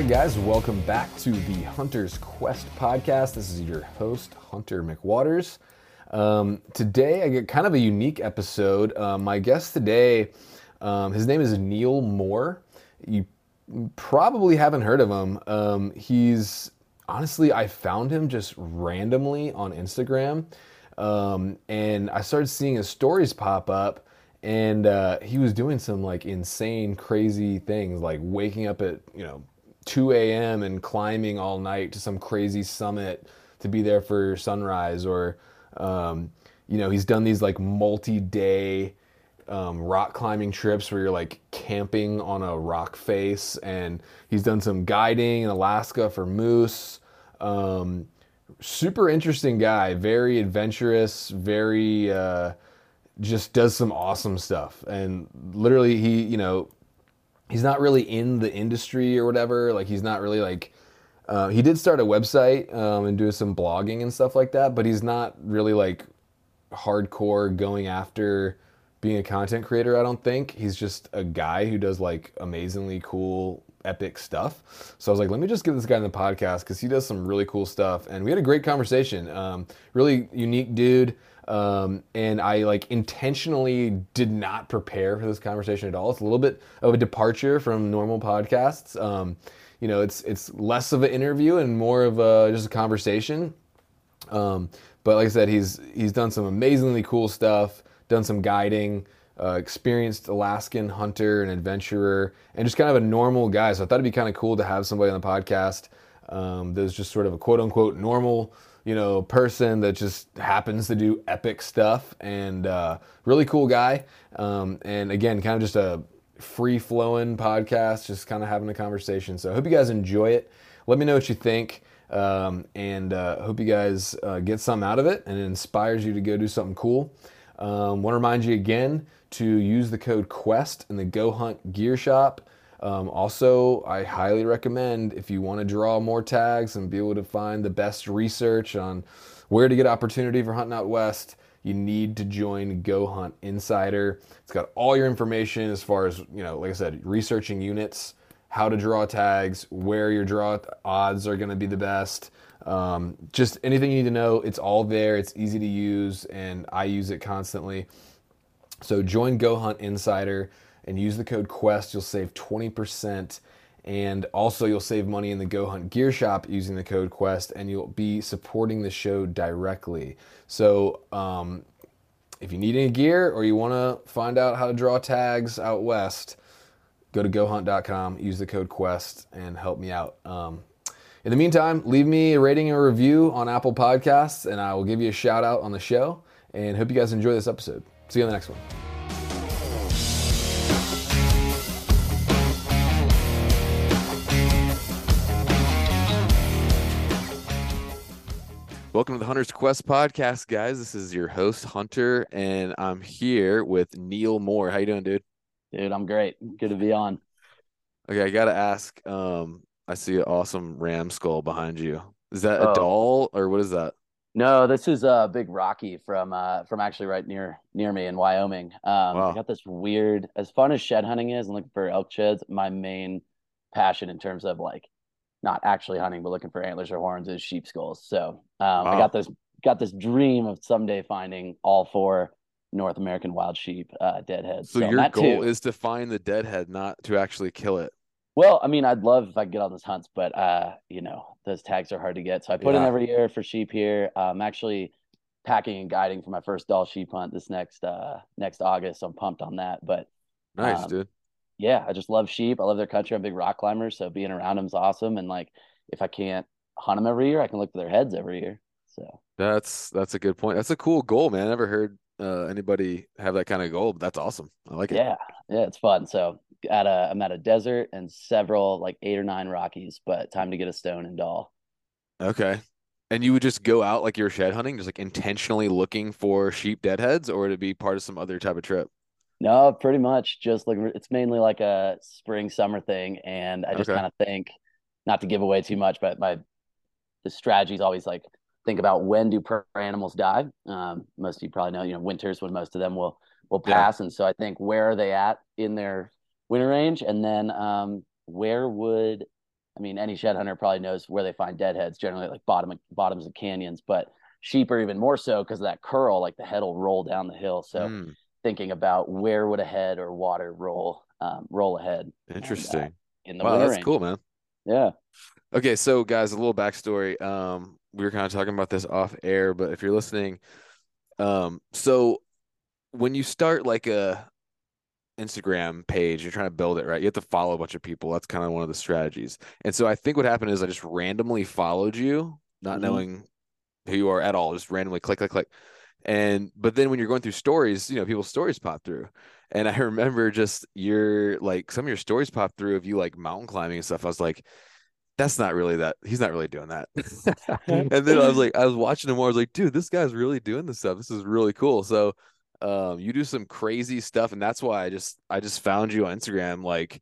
Right, guys, welcome back to the Hunter's Quest podcast. This is your host, Hunter McWaters. Um, today, I get kind of a unique episode. Uh, my guest today, um, his name is Neil Moore. You probably haven't heard of him. Um, he's honestly, I found him just randomly on Instagram, um, and I started seeing his stories pop up. And uh, he was doing some like insane, crazy things, like waking up at you know 2 a.m. and climbing all night to some crazy summit to be there for sunrise, or um, you know, he's done these like multi-day um, rock climbing trips where you're like camping on a rock face, and he's done some guiding in Alaska for moose. Um, super interesting guy, very adventurous, very uh, just does some awesome stuff, and literally he, you know, he's not really in the industry or whatever. Like he's not really like. Uh, he did start a website um, and do some blogging and stuff like that, but he's not really like hardcore going after being a content creator, I don't think. He's just a guy who does like amazingly cool, epic stuff. So I was like, let me just get this guy in the podcast because he does some really cool stuff. And we had a great conversation. Um, really unique dude. Um, and I like intentionally did not prepare for this conversation at all. It's a little bit of a departure from normal podcasts. Um, you know, it's it's less of an interview and more of a just a conversation. Um, but like I said, he's he's done some amazingly cool stuff done some guiding, uh, experienced Alaskan hunter and adventurer, and just kind of a normal guy. So I thought it'd be kind of cool to have somebody on the podcast um, that's just sort of a quote unquote normal, you know, person that just happens to do epic stuff and uh, really cool guy. Um, and again, kind of just a free flowing podcast, just kind of having a conversation. So I hope you guys enjoy it. Let me know what you think. Um, and uh, hope you guys uh, get some out of it and it inspires you to go do something cool. Um, Want to remind you again to use the code QUEST in the Go Hunt Gear Shop. Um, also, I highly recommend if you want to draw more tags and be able to find the best research on where to get opportunity for hunting out west, you need to join Go Hunt Insider. It's got all your information as far as, you know, like I said, researching units, how to draw tags, where your draw odds are going to be the best. Um, just anything you need to know, it's all there. It's easy to use, and I use it constantly. So join Go Hunt Insider and use the code QUEST. You'll save 20%. And also, you'll save money in the Go Hunt Gear Shop using the code QUEST, and you'll be supporting the show directly. So, um, if you need any gear or you want to find out how to draw tags out west, go to gohunt.com, use the code QUEST, and help me out. Um, in the meantime, leave me a rating and a review on Apple Podcasts, and I will give you a shout out on the show. And hope you guys enjoy this episode. See you on the next one. Welcome to the Hunter's Quest podcast, guys. This is your host Hunter, and I'm here with Neil Moore. How you doing, dude? Dude, I'm great. Good to be on. Okay, I gotta ask. Um, I see an awesome ram skull behind you. Is that a oh. Dall or what is that? No, this is a uh, big Rocky from uh from actually right near near me in Wyoming. Um wow. I got this weird as fun as shed hunting is and looking for elk sheds, my main passion in terms of like not actually hunting but looking for antlers or horns is sheep skulls. So um wow. I got this got this dream of someday finding all four North American wild sheep uh deadheads. So, so your goal too. is to find the deadhead, not to actually kill it. Well, I mean, I'd love if I could get on those hunts, but uh, you know, those tags are hard to get. So I put yeah. in every year for sheep here. I'm actually packing and guiding for my first Dall sheep hunt this next uh next August. So I'm pumped on that. But nice, um, dude. Yeah, I just love sheep. I love their country. I'm a big rock climber, so being around them is awesome. And like, if I can't hunt them every year, I can look for their heads every year. So that's that's a good point. That's a cool goal, man. I never heard uh, anybody have that kind of goal. But that's awesome. I like it. Yeah, yeah, it's fun. So at a I'm at a desert and several like eight or nine Rockies, but time to get a stone and Dall. Okay. And you would just go out like you're shed hunting, just like intentionally looking for sheep deadheads, or to be part of some other type of trip? No, pretty much just like it's mainly like a spring summer thing, and I just okay. kind of think, not to give away too much, but my the strategy is always like think about when do prey animals die. Um, most of you probably know, you know, winters when most of them will will pass, yeah. and so I think where are they at in their winter range, and then um, where would I mean, any shed hunter probably knows where they find deadheads, generally like bottom bottoms of canyons, but sheep are even more so because of that curl, like the head will roll down the hill. So mm. Thinking about where would a head or water roll um, roll ahead. Interesting. And, uh, in the wow, that's range. cool, man. Yeah. Okay, so guys, a little backstory. Um, we were kind of talking about this off air, but if you're listening, um, so when you start like a Instagram page, you're trying to build it, right? You have to follow a bunch of people. That's kind of one of the strategies. And so I think what happened is I just randomly followed you, not mm-hmm. knowing who you are at all, just randomly click, click, click. And but then when you're going through stories, you know, people's stories pop through. And I remember just your like some of your stories pop through of you like mountain climbing and stuff. I was like, that's not really that. He's not really doing that. and then I was like, I was watching him more. I was like, dude, this guy's really doing this stuff. This is really cool. So um, you do some crazy stuff, and that's why I just I just found you on Instagram, like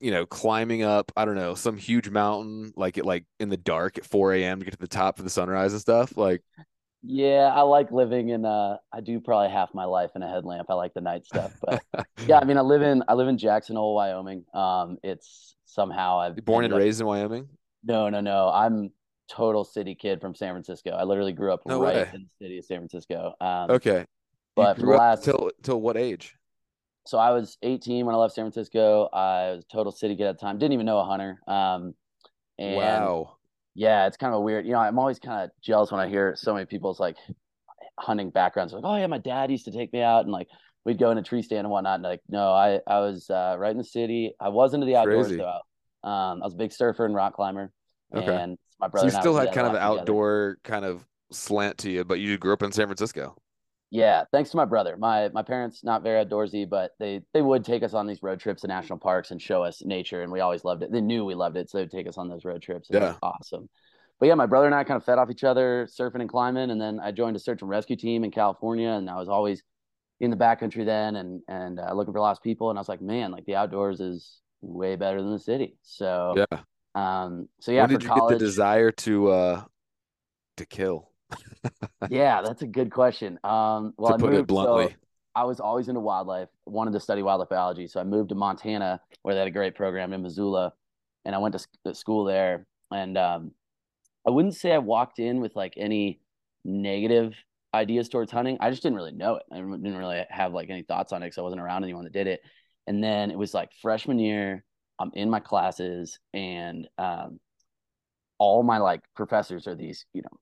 you know, climbing up, I don't know, some huge mountain, like it like in the dark at 4 a.m. to get to the top for the sunrise and stuff. Like yeah, I like living in uh I do probably half my life in a headlamp. I like the night stuff. But yeah, I mean I live in I live in Jackson Hole, Wyoming. Um it's somehow I've You're born and raised in Wyoming? No, no, no. I'm total city kid from San Francisco. I literally grew up no right way. in the city of San Francisco. Um, okay. But for the last till till what age? So I was 18 when I left San Francisco. I was total city kid at the time. Didn't even know a hunter. Um, and wow yeah, it's kind of weird. You know, I'm always kind of jealous when I hear so many people's like hunting backgrounds. Like, oh yeah, my dad used to take me out and like we'd go in a tree stand and whatnot. And like, no, I I was uh, right in the city. I was into the outdoors Crazy. though. Um, I was a big surfer and rock climber. Okay. And my brother. So you still had kind of an outdoor kind of slant to you, but you grew up in San Francisco. Yeah, thanks to my brother. My my parents not very outdoorsy, but they they would take us on these road trips to national parks and show us nature, and we always loved it. They knew we loved it, so they'd take us on those road trips. It yeah, awesome. But yeah, my brother and I kind of fed off each other, surfing and climbing, and then I joined a search and rescue team in California, and I was always in the backcountry then, and and uh, looking for lost people, and I was like, man, like the outdoors is way better than the city. So yeah, um, so yeah, when did you college, get the desire to uh to kill? Yeah, that's a good question. Um, well, to I put moved, it bluntly. So I was always into wildlife, wanted to study wildlife biology. So I moved to Montana, where they had a great program in Missoula, and I went to school there. And um, I wouldn't say I walked in with like any negative ideas towards hunting. I just didn't really know it. I didn't really have like any thoughts on it because I wasn't around anyone that did it. And then it was like freshman year, I'm in my classes, and um, all my like professors are these, you know,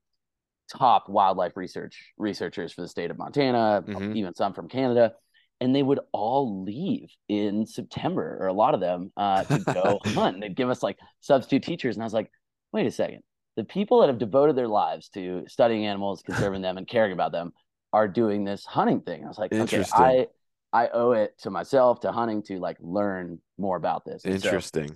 top wildlife research researchers for the state of Montana, mm-hmm. even some from Canada, and they would all leave in September, or a lot of them, uh, to go hunt. They'd give us like substitute teachers, and I was like, wait a second, the people that have devoted their lives to studying animals, conserving them, and caring about them are doing this hunting thing. I was like, okay, I I owe it to myself to hunting to like learn more about this. Interesting. So,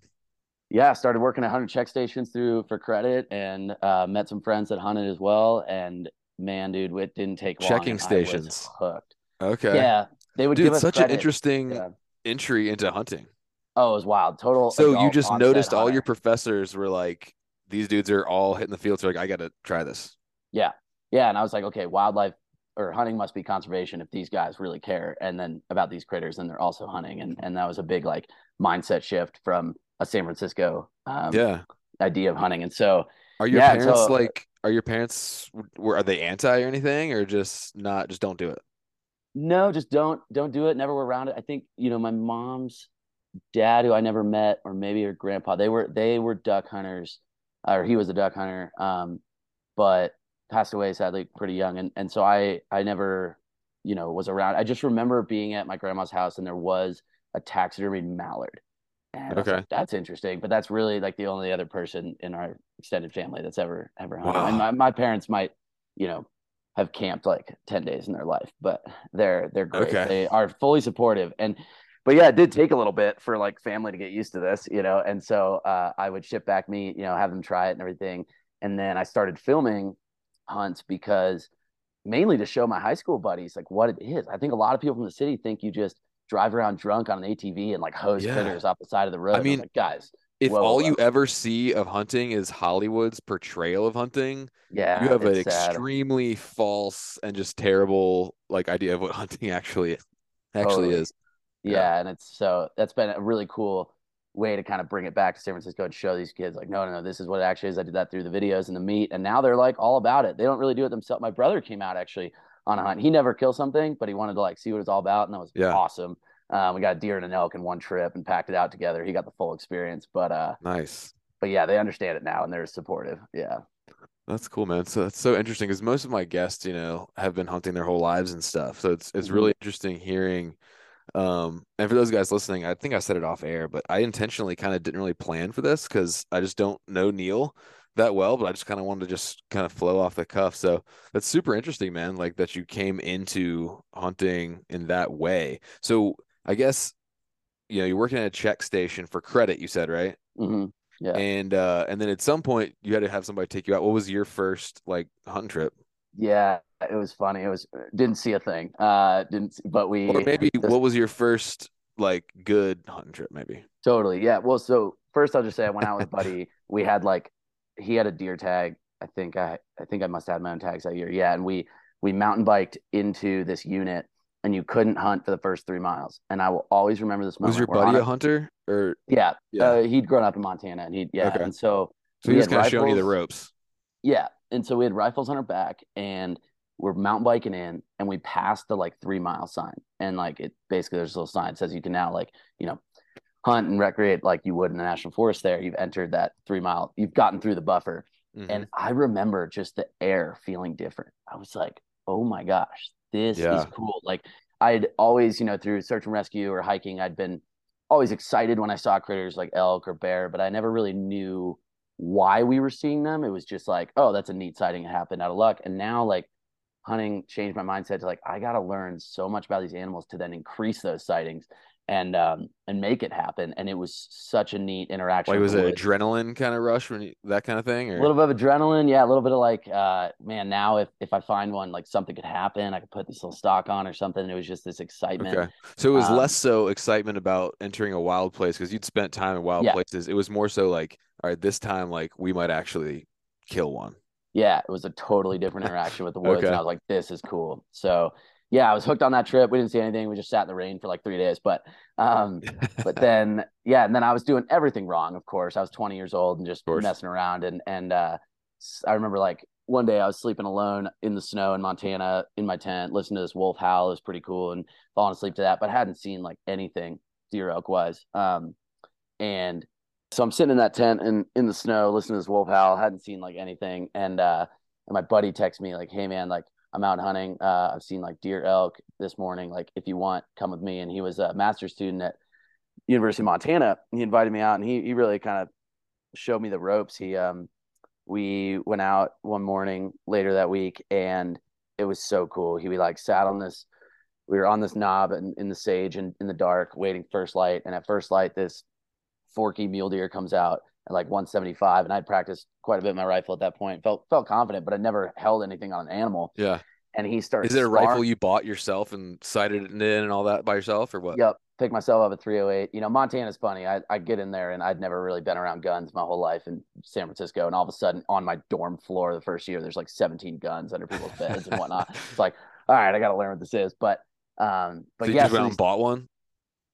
yeah, started working at hunter check stations through for credit and uh, met some friends that hunted as well. And man, dude, it didn't take long. Checking stations. hooked. Okay. Yeah. They would dude, give us such credit. an interesting yeah. entry into hunting. Oh, it was wild. Total. So you just noticed all your professors were like, these dudes are all hitting the field. So like, I got to try this. Yeah. Yeah. And I was like, okay, wildlife or hunting must be conservation if these guys really care. And then about these critters and they're also hunting. And, and that was a big like mindset shift from a San Francisco um, yeah idea of hunting. And so, are your yeah, parents so, like? Are your parents were are they anti or anything, or just not? Just don't do it. No, just don't don't do it. Never were around it. I think you know my mom's dad, who I never met, or maybe her grandpa. They were they were duck hunters, or he was a duck hunter, um, but passed away sadly pretty young. And and so I I never you know was around. I just remember being at my grandma's house and there was a taxidermied mallard and okay, like, that's interesting. But that's really like the only other person in our extended family that's ever ever hunted. Wow. And my, my parents might, you know, have camped like ten days in their life, but they're they're great. Okay. They are fully supportive. And but yeah, it did take a little bit for like family to get used to this, you know. And so uh, I would ship back meat, you know, have them try it and everything. And then I started filming hunts because mainly to show my high school buddies like what it is. I think a lot of people from the city think you just drive around drunk on an ATV and like hose yeah. critters off the side of the road. I mean, like, guys, if whoa, all whoa. you ever see of hunting is Hollywood's portrayal of hunting, yeah, you have an sad. extremely false and just terrible like idea of what hunting actually actually totally. is. Yeah, yeah, and it's so that's been a really cool way to kind of bring it back to San Francisco and show these kids like, no, no, no, this is what it actually is. I did that through the videos and the meet, and now they're like all about it. They don't really do it themselves. My brother came out actually on a hunt. He never killed something, but he wanted to like see what it's all about, and that was yeah. awesome. Uh, we got a deer and an elk in one trip and packed it out together. He got the full experience, but uh, nice. But yeah, they understand it now and they're supportive. Yeah. That's cool, man. So that's so interesting because most of my guests, you know, have been hunting their whole lives and stuff. So it's it's mm-hmm. really interesting hearing um, and for those guys listening, I think I said it off air, but I intentionally kind of didn't really plan for this because I just don't know Neil that well, but I just kind of wanted to just kind of flow off the cuff. So that's super interesting, man. Like that you came into hunting in that way. So I guess you know you're working at a check station for credit. You said right? Mm-hmm. Yeah. And uh, and then at some point you had to have somebody take you out. What was your first like hunting trip? Yeah, it was funny. It was didn't see a thing. Uh, didn't. See, but we. Or maybe this, what was your first like good hunting trip? Maybe. Totally. Yeah. Well, so first I'll just say I went out with Buddy. we had like he had a deer tag. I think I I think I must have had my own tags that year. Yeah, and we we mountain biked into this unit and you couldn't hunt for the first three miles. And I will always remember this moment. Was your buddy a hunter or? Yeah, yeah. Uh, he'd grown up in Montana and he yeah. Okay. And so, so he was kind of showing you the ropes. Yeah. And so we had rifles on our back and we're mountain biking in and we passed the like three mile sign. And like it basically there's a little sign that says you can now like, you know, hunt and recreate like you would in the national forest there. You've entered that three mile, you've gotten through the buffer. Mm-hmm. And I remember just the air feeling different. I was like, oh my gosh, this yeah. is cool. Like I'd always, you know, through search and rescue or hiking, I'd been always excited when I saw critters like elk or bear, but I never really knew why we were seeing them. It was just like, oh, that's a neat sighting. It happened out of luck. And now, like, hunting changed my mindset to like, I got to learn so much about these animals to then increase those sightings and um and make it happen and it was such a neat interaction like was it adrenaline kind of rush when you, that kind of thing or? a little bit of adrenaline yeah a little bit of like uh man now if if i find one like something could happen i could put this little stock on or something it was just this excitement okay so it was um, less so excitement about entering a wild place because you'd spent time in wild yeah. places it was more so like all right this time like we might actually kill one yeah it was a totally different interaction with the woods okay. and i was like this is cool so yeah, I was hooked on that trip. We didn't see anything. We just sat in the rain for like three days. But um, but then yeah, and then I was doing everything wrong. Of course, I was 20 years old and just messing around. And and uh, I remember like one day I was sleeping alone in the snow in Montana in my tent, listening to this wolf howl. It was pretty cool, and falling asleep to that. But I hadn't seen like anything deer elk wise. Um, and so I'm sitting in that tent in in the snow, listening to this wolf howl. Hadn't seen like anything, and uh, and my buddy texts me like, "Hey man, like." I'm out hunting. Uh, I've seen like deer, elk this morning. Like, if you want, come with me. And he was a master's student at University of Montana. He invited me out, and he he really kind of showed me the ropes. He um, we went out one morning later that week, and it was so cool. He we like sat on this. We were on this knob and in the sage and in the dark, waiting first light. And at first light, this forky mule deer comes out at like 175 and I'd practiced quite a bit my rifle at that point. Felt felt confident, but I never held anything on an animal. Yeah. And he started. Is it a rifle you bought yourself and sighted it in and all that by yourself or what? Yep. Pick myself up at 308. You know, Montana's funny. I I get in there and I'd never really been around guns my whole life in San Francisco. And all of a sudden on my dorm floor the first year, there's like 17 guns under people's beds and whatnot. It's like, all right, I gotta learn what this is. But um, but Did yeah, you so bought one?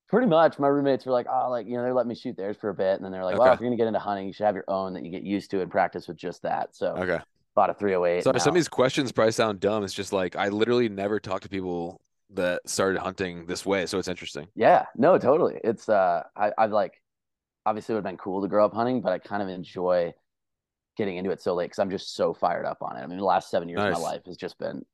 Pretty much. My roommates were like, oh, like, you know, they let me shoot theirs for a bit. And then they're like, okay. well, if you're going to get into hunting, you should have your own that you get used to and practice with just that. So, okay. Bought a 308. So, some of these questions probably sound dumb. It's just like, I literally never talk to people that started hunting this way. So, it's interesting. Yeah. No, totally. It's, uh, I, I've like, obviously it would have been cool to grow up hunting, but I kind of enjoy getting into it so late because I'm just so fired up on it. I mean, the last seven years nice. of my life has just been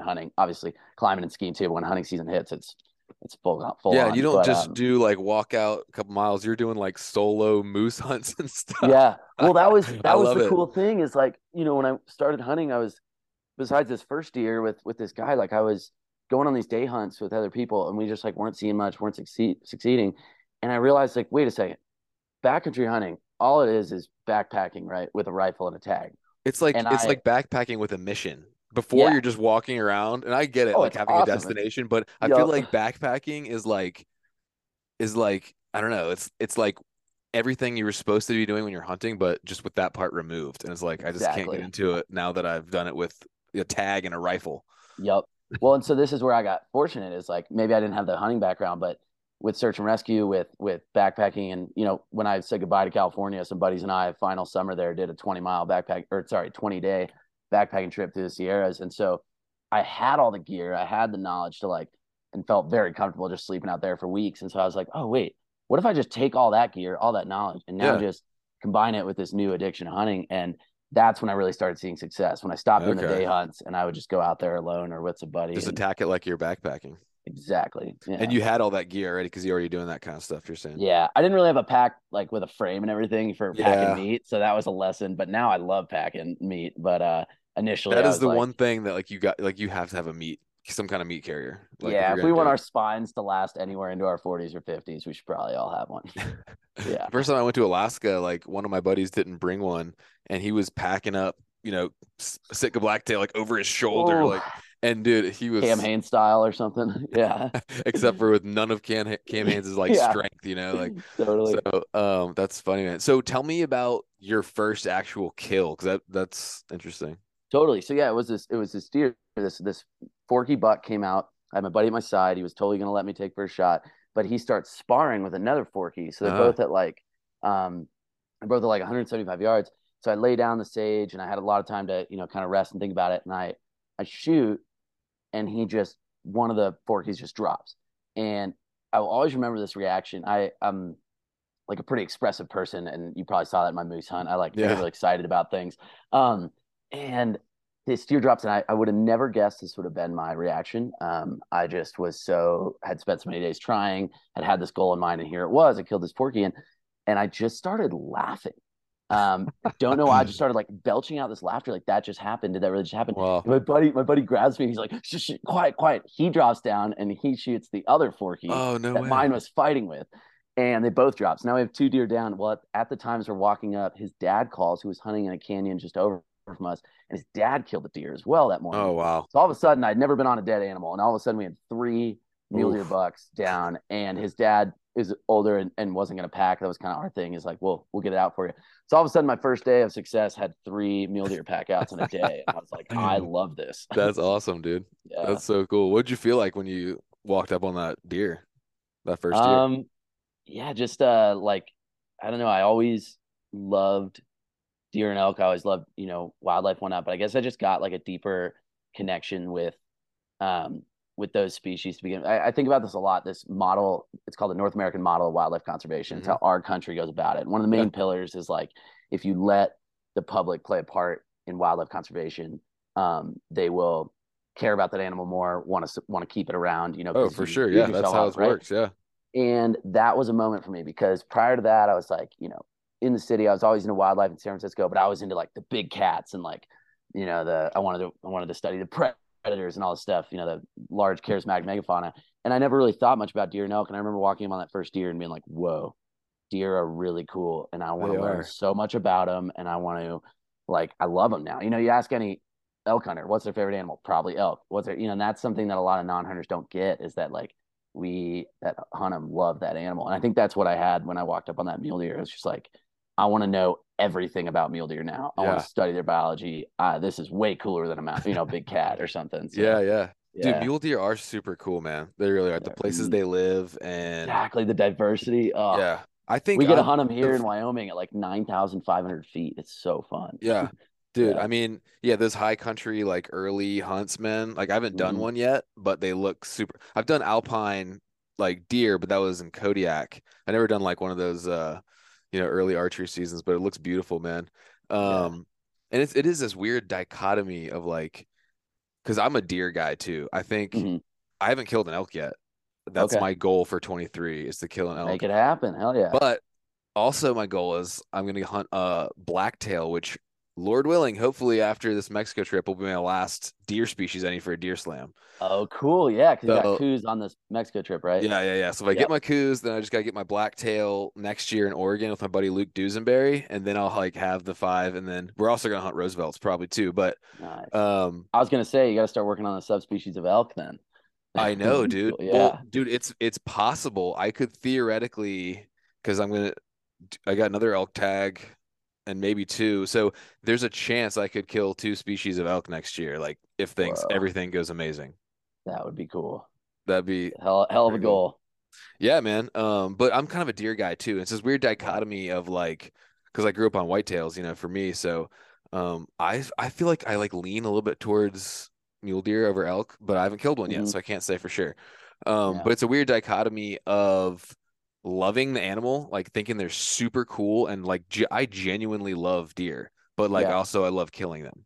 hunting, obviously climbing and skiing too. When hunting season hits, it's it's full full yeah on. you don't but, just um, do like walk out a couple miles you're doing like solo moose hunts and stuff yeah well that was that was the it. cool thing is like you know when i started hunting i was besides this first year with with this guy like i was going on these day hunts with other people and we just like weren't seeing much weren't succeed, succeeding and i realized like wait a second backcountry hunting all it is is backpacking right with a rifle and a tag it's like and it's I, like backpacking with a mission before yeah. you're just walking around and i get it oh, like having awesome. a destination but i feel like backpacking is like is like i don't know it's it's like everything you were supposed to be doing when you're hunting but just with that part removed and it's like i just exactly. can't get into it now that i've done it with a tag and a rifle yep well and so this is where i got fortunate is like maybe i didn't have the hunting background but with search and rescue, with with backpacking, and you know, when I said goodbye to California, some buddies and I, final summer there, did a 20 mile backpack or sorry, 20 day backpacking trip through the Sierras, and so I had all the gear, I had the knowledge to like, and felt very comfortable just sleeping out there for weeks, and so I was like, oh wait, what if I just take all that gear, all that knowledge, and now yeah. just combine it with this new addiction hunting and that's when I really started seeing success. When I stopped okay. doing the day hunts and I would just go out there alone or with somebody. Just and, attack it like you're backpacking. Exactly. Yeah. And you had all that gear already because you're already doing that kind of stuff. You're saying. Yeah, I didn't really have a pack like with a frame and everything for yeah. packing meat, so that was a lesson. But now I love packing meat. But uh initially, that is the like, one thing that like you got like you have to have a meat some kind of meat carrier. Like yeah, if, if we want our spines to last anywhere into our 40s or 50s, we should probably all have one. yeah. First time I went to Alaska, like one of my buddies didn't bring one, and he was packing up, you know, Sitka blacktail like over his shoulder, Ooh. like. And dude, he was Cam Hanes style or something. Yeah. Except for with none of Cam Cam Hanes' like yeah. strength, you know, like totally. So um that's funny, man. So tell me about your first actual kill, because that that's interesting. Totally. So yeah, it was this it was this deer, this this Forky buck came out. I had my buddy at my side. He was totally gonna let me take first shot, but he starts sparring with another Forky. So they're uh-huh. both at like um they're both at like 175 yards. So I lay down the sage and I had a lot of time to, you know, kind of rest and think about it. And I I shoot and he just one of the Forkies just drops. And I will always remember this reaction. I I'm like a pretty expressive person, and you probably saw that in my moose hunt. I like yeah. get really excited about things. Um, and this deer drops, and I, I would have never guessed this would have been my reaction. Um, I just was so had spent so many days trying, had had this goal in mind, and here it was. I killed this forky, and and I just started laughing. Um, don't know why I just started like belching out this laughter, like that just happened. Did that really just happen? Wow. My buddy, my buddy grabs me. He's like, shh, shh, quiet, quiet. He drops down and he shoots the other forky oh, no that way. mine was fighting with, and they both drop. So now we have two deer down. Well, at, at the times we're walking up, his dad calls, who was hunting in a canyon just over from us, and his dad killed a deer as well that morning. Oh wow! So all of a sudden, I'd never been on a dead animal, and all of a sudden we had three mule deer bucks down, and his dad is older and, and wasn't going to pack. That was kind of our thing. Is like, well, we'll get it out for you. So all of a sudden, my first day of success had three mule deer pack outs in a day, and I was like, I love this. That's awesome, dude. Yeah. That's so cool. What did you feel like when you walked up on that deer, that first deer? Um, yeah, just uh, like I don't know. I always loved deer and elk. I always loved, you know, wildlife one up, but I guess I just got like a deeper connection with um with those species to begin. I, I, think about this a lot. This model, it's called the North American model of wildlife conservation. Mm-hmm. It's how our country goes about it. one of the main yeah. pillars is like if you let the public play a part in wildlife conservation, um, they will care about that animal more, want to want to keep it around. You know, oh for you, sure, yeah, that's how it right? works. Yeah, and that was a moment for me because prior to that, I was like, you know, in the city. I was always into wildlife in San Francisco, but I was into like the big cats and like, you know, the I wanted to I wanted to study the predators and all this stuff, you know, the large charismatic megafauna. And I never really thought much about deer and elk. And I remember walking on that first deer and being like, whoa, deer are really cool. And I want to learn so much about them. And I want to like, I love them now. You know, you ask any elk hunter, what's their favorite animal? Probably elk. What's their, you know, and that's something that a lot of non-hunters don't get is that like we that hunt them love that animal. And I think that's what I had when I walked up on that mule deer. It was just like, I want to know everything about mule deer now. I yeah. want to study their biology. Uh, this is way cooler than a mouse, you know, big cat or something. So, yeah, yeah, yeah. Dude, mule deer are super cool, man. They really are. The places they live and exactly the diversity. Oh, yeah, I think we get to hunt them here in Wyoming at like nine thousand five hundred feet. It's so fun. Yeah, dude. Yeah. I mean, yeah, those high country like early huntsmen. Like I haven't done mm-hmm. one yet, but they look super. I've done alpine like deer, but that was in Kodiak. I never done like one of those. uh you know early archery seasons but it looks beautiful man um yeah. and it's it is this weird dichotomy of like because i'm a deer guy too i think mm-hmm. i haven't killed an elk yet that's okay. my goal for 23 is to kill an elk make it happen hell yeah but also my goal is i'm gonna hunt a blacktail which Lord willing, hopefully after this Mexico trip will be my last deer species I need for a deer slam. Oh, cool. Yeah, because so, you got Coues on this Mexico trip, right? Yeah, yeah, yeah. So if I yep. get my Coues, then I just gotta get my blacktail next year in Oregon with my buddy Luke Dusenberry, and then I'll like have the five, and then we're also gonna hunt Roosevelt's probably too. But nice. um I was gonna say you gotta start working on the subspecies of elk then. I know, dude. yeah. Well, dude, it's it's possible. I could theoretically because I'm gonna I got another elk tag and maybe two. So there's a chance I could kill two species of elk next year. Like if things Whoa. everything goes amazing. That would be cool. That'd be hell, hell of a goal. Yeah, man. Um, but I'm kind of a deer guy too. It's this weird dichotomy of like, because I grew up on whitetails, you know, for me. So, um, I I feel like I like lean a little bit towards mule deer over elk, but I haven't killed one yet, mm-hmm. so I can't say for sure. Um, yeah. but it's a weird dichotomy of loving the animal, like thinking they're super cool, and like ge- I genuinely love deer, but like yeah. also I love killing them.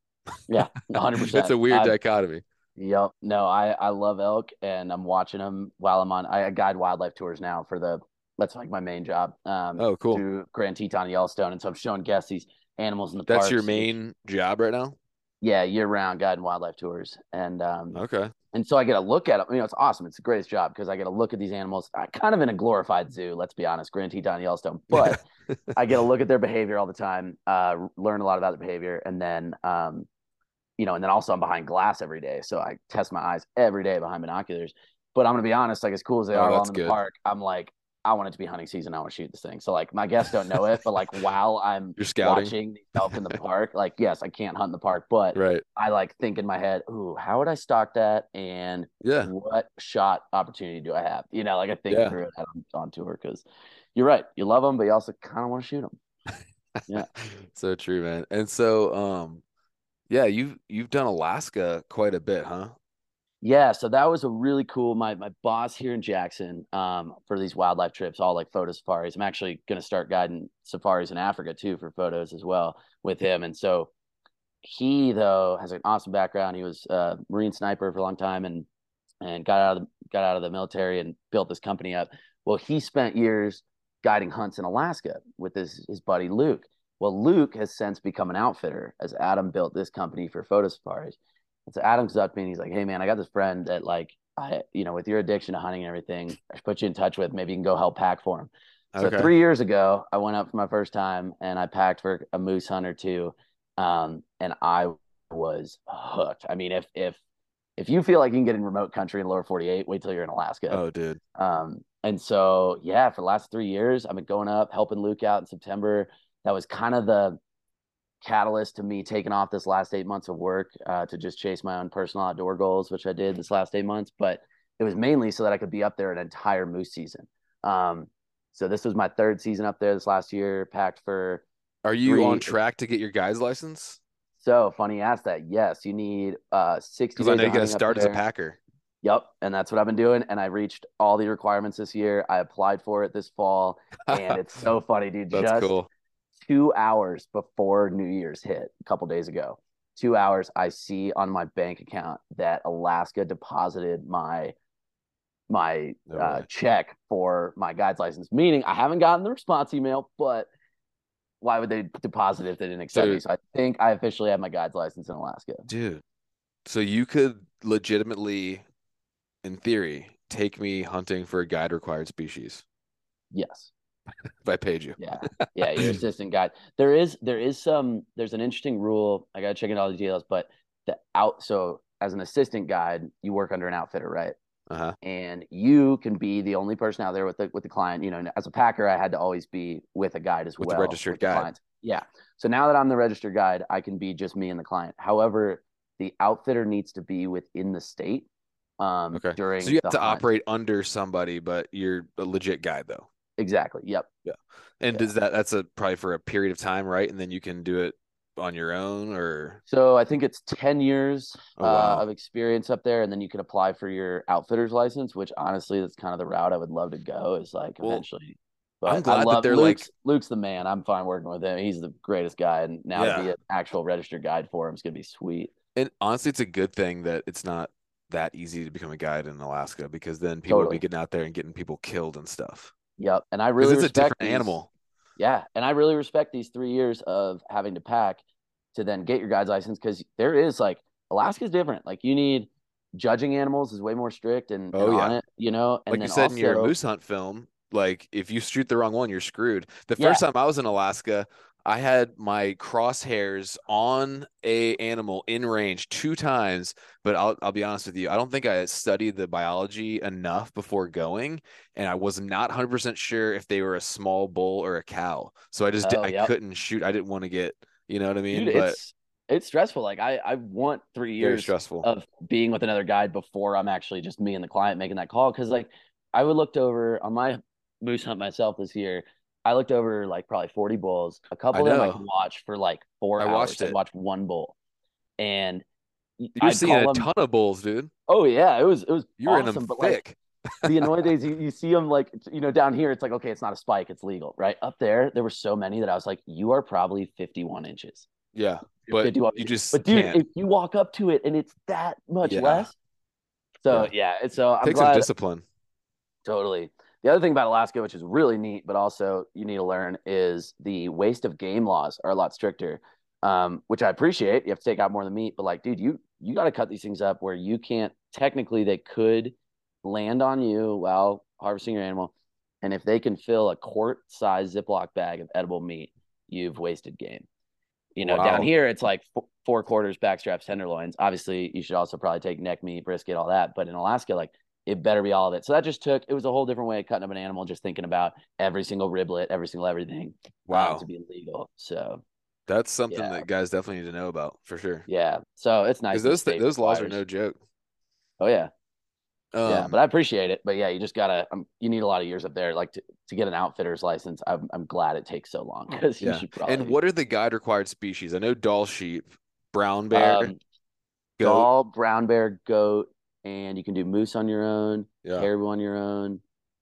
Yeah, 100. percent It's a weird I, dichotomy. Yep. No, I I love elk, and I'm watching them while I'm on. I guide wildlife tours now for the. That's like my main job. Um, oh, cool. To Grand Teton, Yellowstone, and so I'm showing guests these animals in the. Park. That's parks. your main job right now. Yeah, year round guiding wildlife tours, and um, okay. And so I get a look at them. You know, it's awesome. It's the greatest job because I get a look at these animals, uh, kind of in a glorified zoo. Let's be honest, Grand Teton, Yellowstone, but I get a look at their behavior all the time, uh, learn a lot about their behavior, and then um, you know, and then also I'm behind glass every day. So I test my eyes every day behind binoculars. But I'm gonna be honest, like as cool as they oh, are in the park, I'm like, I want it to be hunting season. I want to shoot this thing. So like my guests don't know it, but like while I'm watching elk in the park, like yes, I can't hunt in the park, but right. I like think in my head, ooh, how would I stalk that? And yeah, what shot opportunity do I have? You know, like I think yeah. through it on, on tour because you're right, you love them, but you also kind of want to shoot them. Yeah, so true, man. And so, um, yeah, you've you've done Alaska quite a bit, huh? Yeah, so that was a really cool. My my boss here in Jackson, um, for these wildlife trips, all like photo safaris. I'm actually going to start guiding safaris in Africa too for photos as well with him. And so he though has an awesome background. He was a Marine sniper for a long time and and got out of the, got out of the military and built this company up. Well, he spent years guiding hunts in Alaska with his his buddy Luke. Well, Luke has since become an outfitter as Adam built this company for photo safaris. So Adam comes up to me and he's like, Hey man, I got this friend that like I, you know, with your addiction to hunting and everything, I should put you in touch with. Maybe you can go help pack for him. So okay. three years ago, I went up for my first time and I packed for a moose hunt or two. Um, and I was hooked. I mean, if if if you feel like you can get in remote country in lower 48, wait till you're in Alaska. Oh, dude. Um, and so yeah, for the last three years, I've been going up, helping Luke out in September, that was kind of the catalyst to me taking off this last eight months of work uh, to just chase my own personal outdoor goals, which I did this last eight months. But it was mainly so that I could be up there an entire moose season. Um, so this was my third season up there this last year, packed for. Are you three... on track to get your guy's license? So funny you asked that. Yes, you need uh 60 Because I know you got to start as a packer. Yep. And that's what I've been doing. And I reached all the requirements this year. I applied for it this fall. And it's so funny, dude. that's just cool two hours before New Year's hit a couple days ago. Two hours, I see on my bank account that Alaska deposited my my uh, check for my guide's license. Meaning, I haven't gotten the response email, but why would they deposit if they didn't accept Dude. me? So I think I officially have my guide's license in Alaska. Dude, so you could legitimately, in theory, take me hunting for a guide required species. Yes if I paid you. yeah, yeah, your assistant guide. There is there is some there's an interesting rule. I gotta check in all the details, but the out so as an assistant guide, you work under an outfitter, right? Uh-huh. And you can be the only person out there with the with the client. You know, as a packer, I had to always be with a guide as with well. Registered guide. Yeah. So now that I'm the registered guide, I can be just me and the client. However, the outfitter needs to be within the state. Um, okay. During so you have to hunt. operate under somebody, but you're a legit guide though. Exactly. Yep. Yeah. And yeah. does that that's a probably for a period of time, right? And then you can do it on your own or so i think it's 10 years oh, wow. uh, of experience up there and then you can apply for your outfitter's license which honestly that's kind of the route i would love to go is like well, eventually but i'm glad that they're luke's, like luke's the man i'm fine working with him he's the greatest guy and now yeah. to be an actual registered guide for him is going to be sweet and honestly it's a good thing that it's not that easy to become a guide in alaska because then people totally. will be getting out there and getting people killed and stuff Yep. And I really it's a different these, animal. Yeah. And I really respect these three years of having to pack to then get your guide's license because there is like Alaska's different. Like you need judging animals is way more strict and, oh, and yeah. on it, you know. And like you said also, in your moose hunt film, like if you shoot the wrong one, you're screwed. The first yeah. time I was in Alaska, I had my crosshairs on a animal in range two times, but I'll I'll be honest with you, I don't think I studied the biology enough before going, and I was not 100% sure if they were a small bull or a cow. So I just oh, did, I couldn't shoot. I didn't want to get, you know what I mean? Dude, but it's it's stressful. Like I I want 3 years stressful. of being with another guide before I'm actually just me and the client making that call cuz like I would looked over on my moose hunt myself this year. I looked over like probably 40 bulls. A couple of them I could watch for like four I hours. Watched it. I watched one bull. And you're seeing a them, ton of bulls, dude. Oh yeah, it was it was you're awesome, in them but thick. Like, the annoying days you, you see them like you know down here it's like okay it's not a spike it's legal right up there there were so many that I was like you are probably 51 inches yeah but you just but dude can't. if you walk up to it and it's that much yeah. less so yeah, yeah so I'm takes glad, some discipline totally the other thing about Alaska which is really neat but also you need to learn is the waste of game laws are a lot stricter um, which I appreciate. You have to take out more of the meat, but like, dude, you you got to cut these things up where you can't. Technically, they could land on you while harvesting your animal, and if they can fill a quart-size Ziploc bag of edible meat, you've wasted game. You know, wow. down here it's like f- four quarters, backstraps, tenderloins. Obviously, you should also probably take neck meat, brisket, all that. But in Alaska, like it better be all of it. So that just took it was a whole different way of cutting up an animal, just thinking about every single riblet, every single everything. Wow, to be legal. So that's something yeah. that guys definitely need to know about for sure. Yeah. So it's nice. Those th- those laws are no joke. Oh yeah. Um, yeah, but I appreciate it. But yeah, you just gotta. Um, you need a lot of years up there, like to, to get an outfitter's license. I'm I'm glad it takes so long because yeah. you should probably. And what are the guide required species? I know Dall sheep, brown bear, um, Dall, brown bear, goat, and you can do moose on your own, yeah. caribou on your own.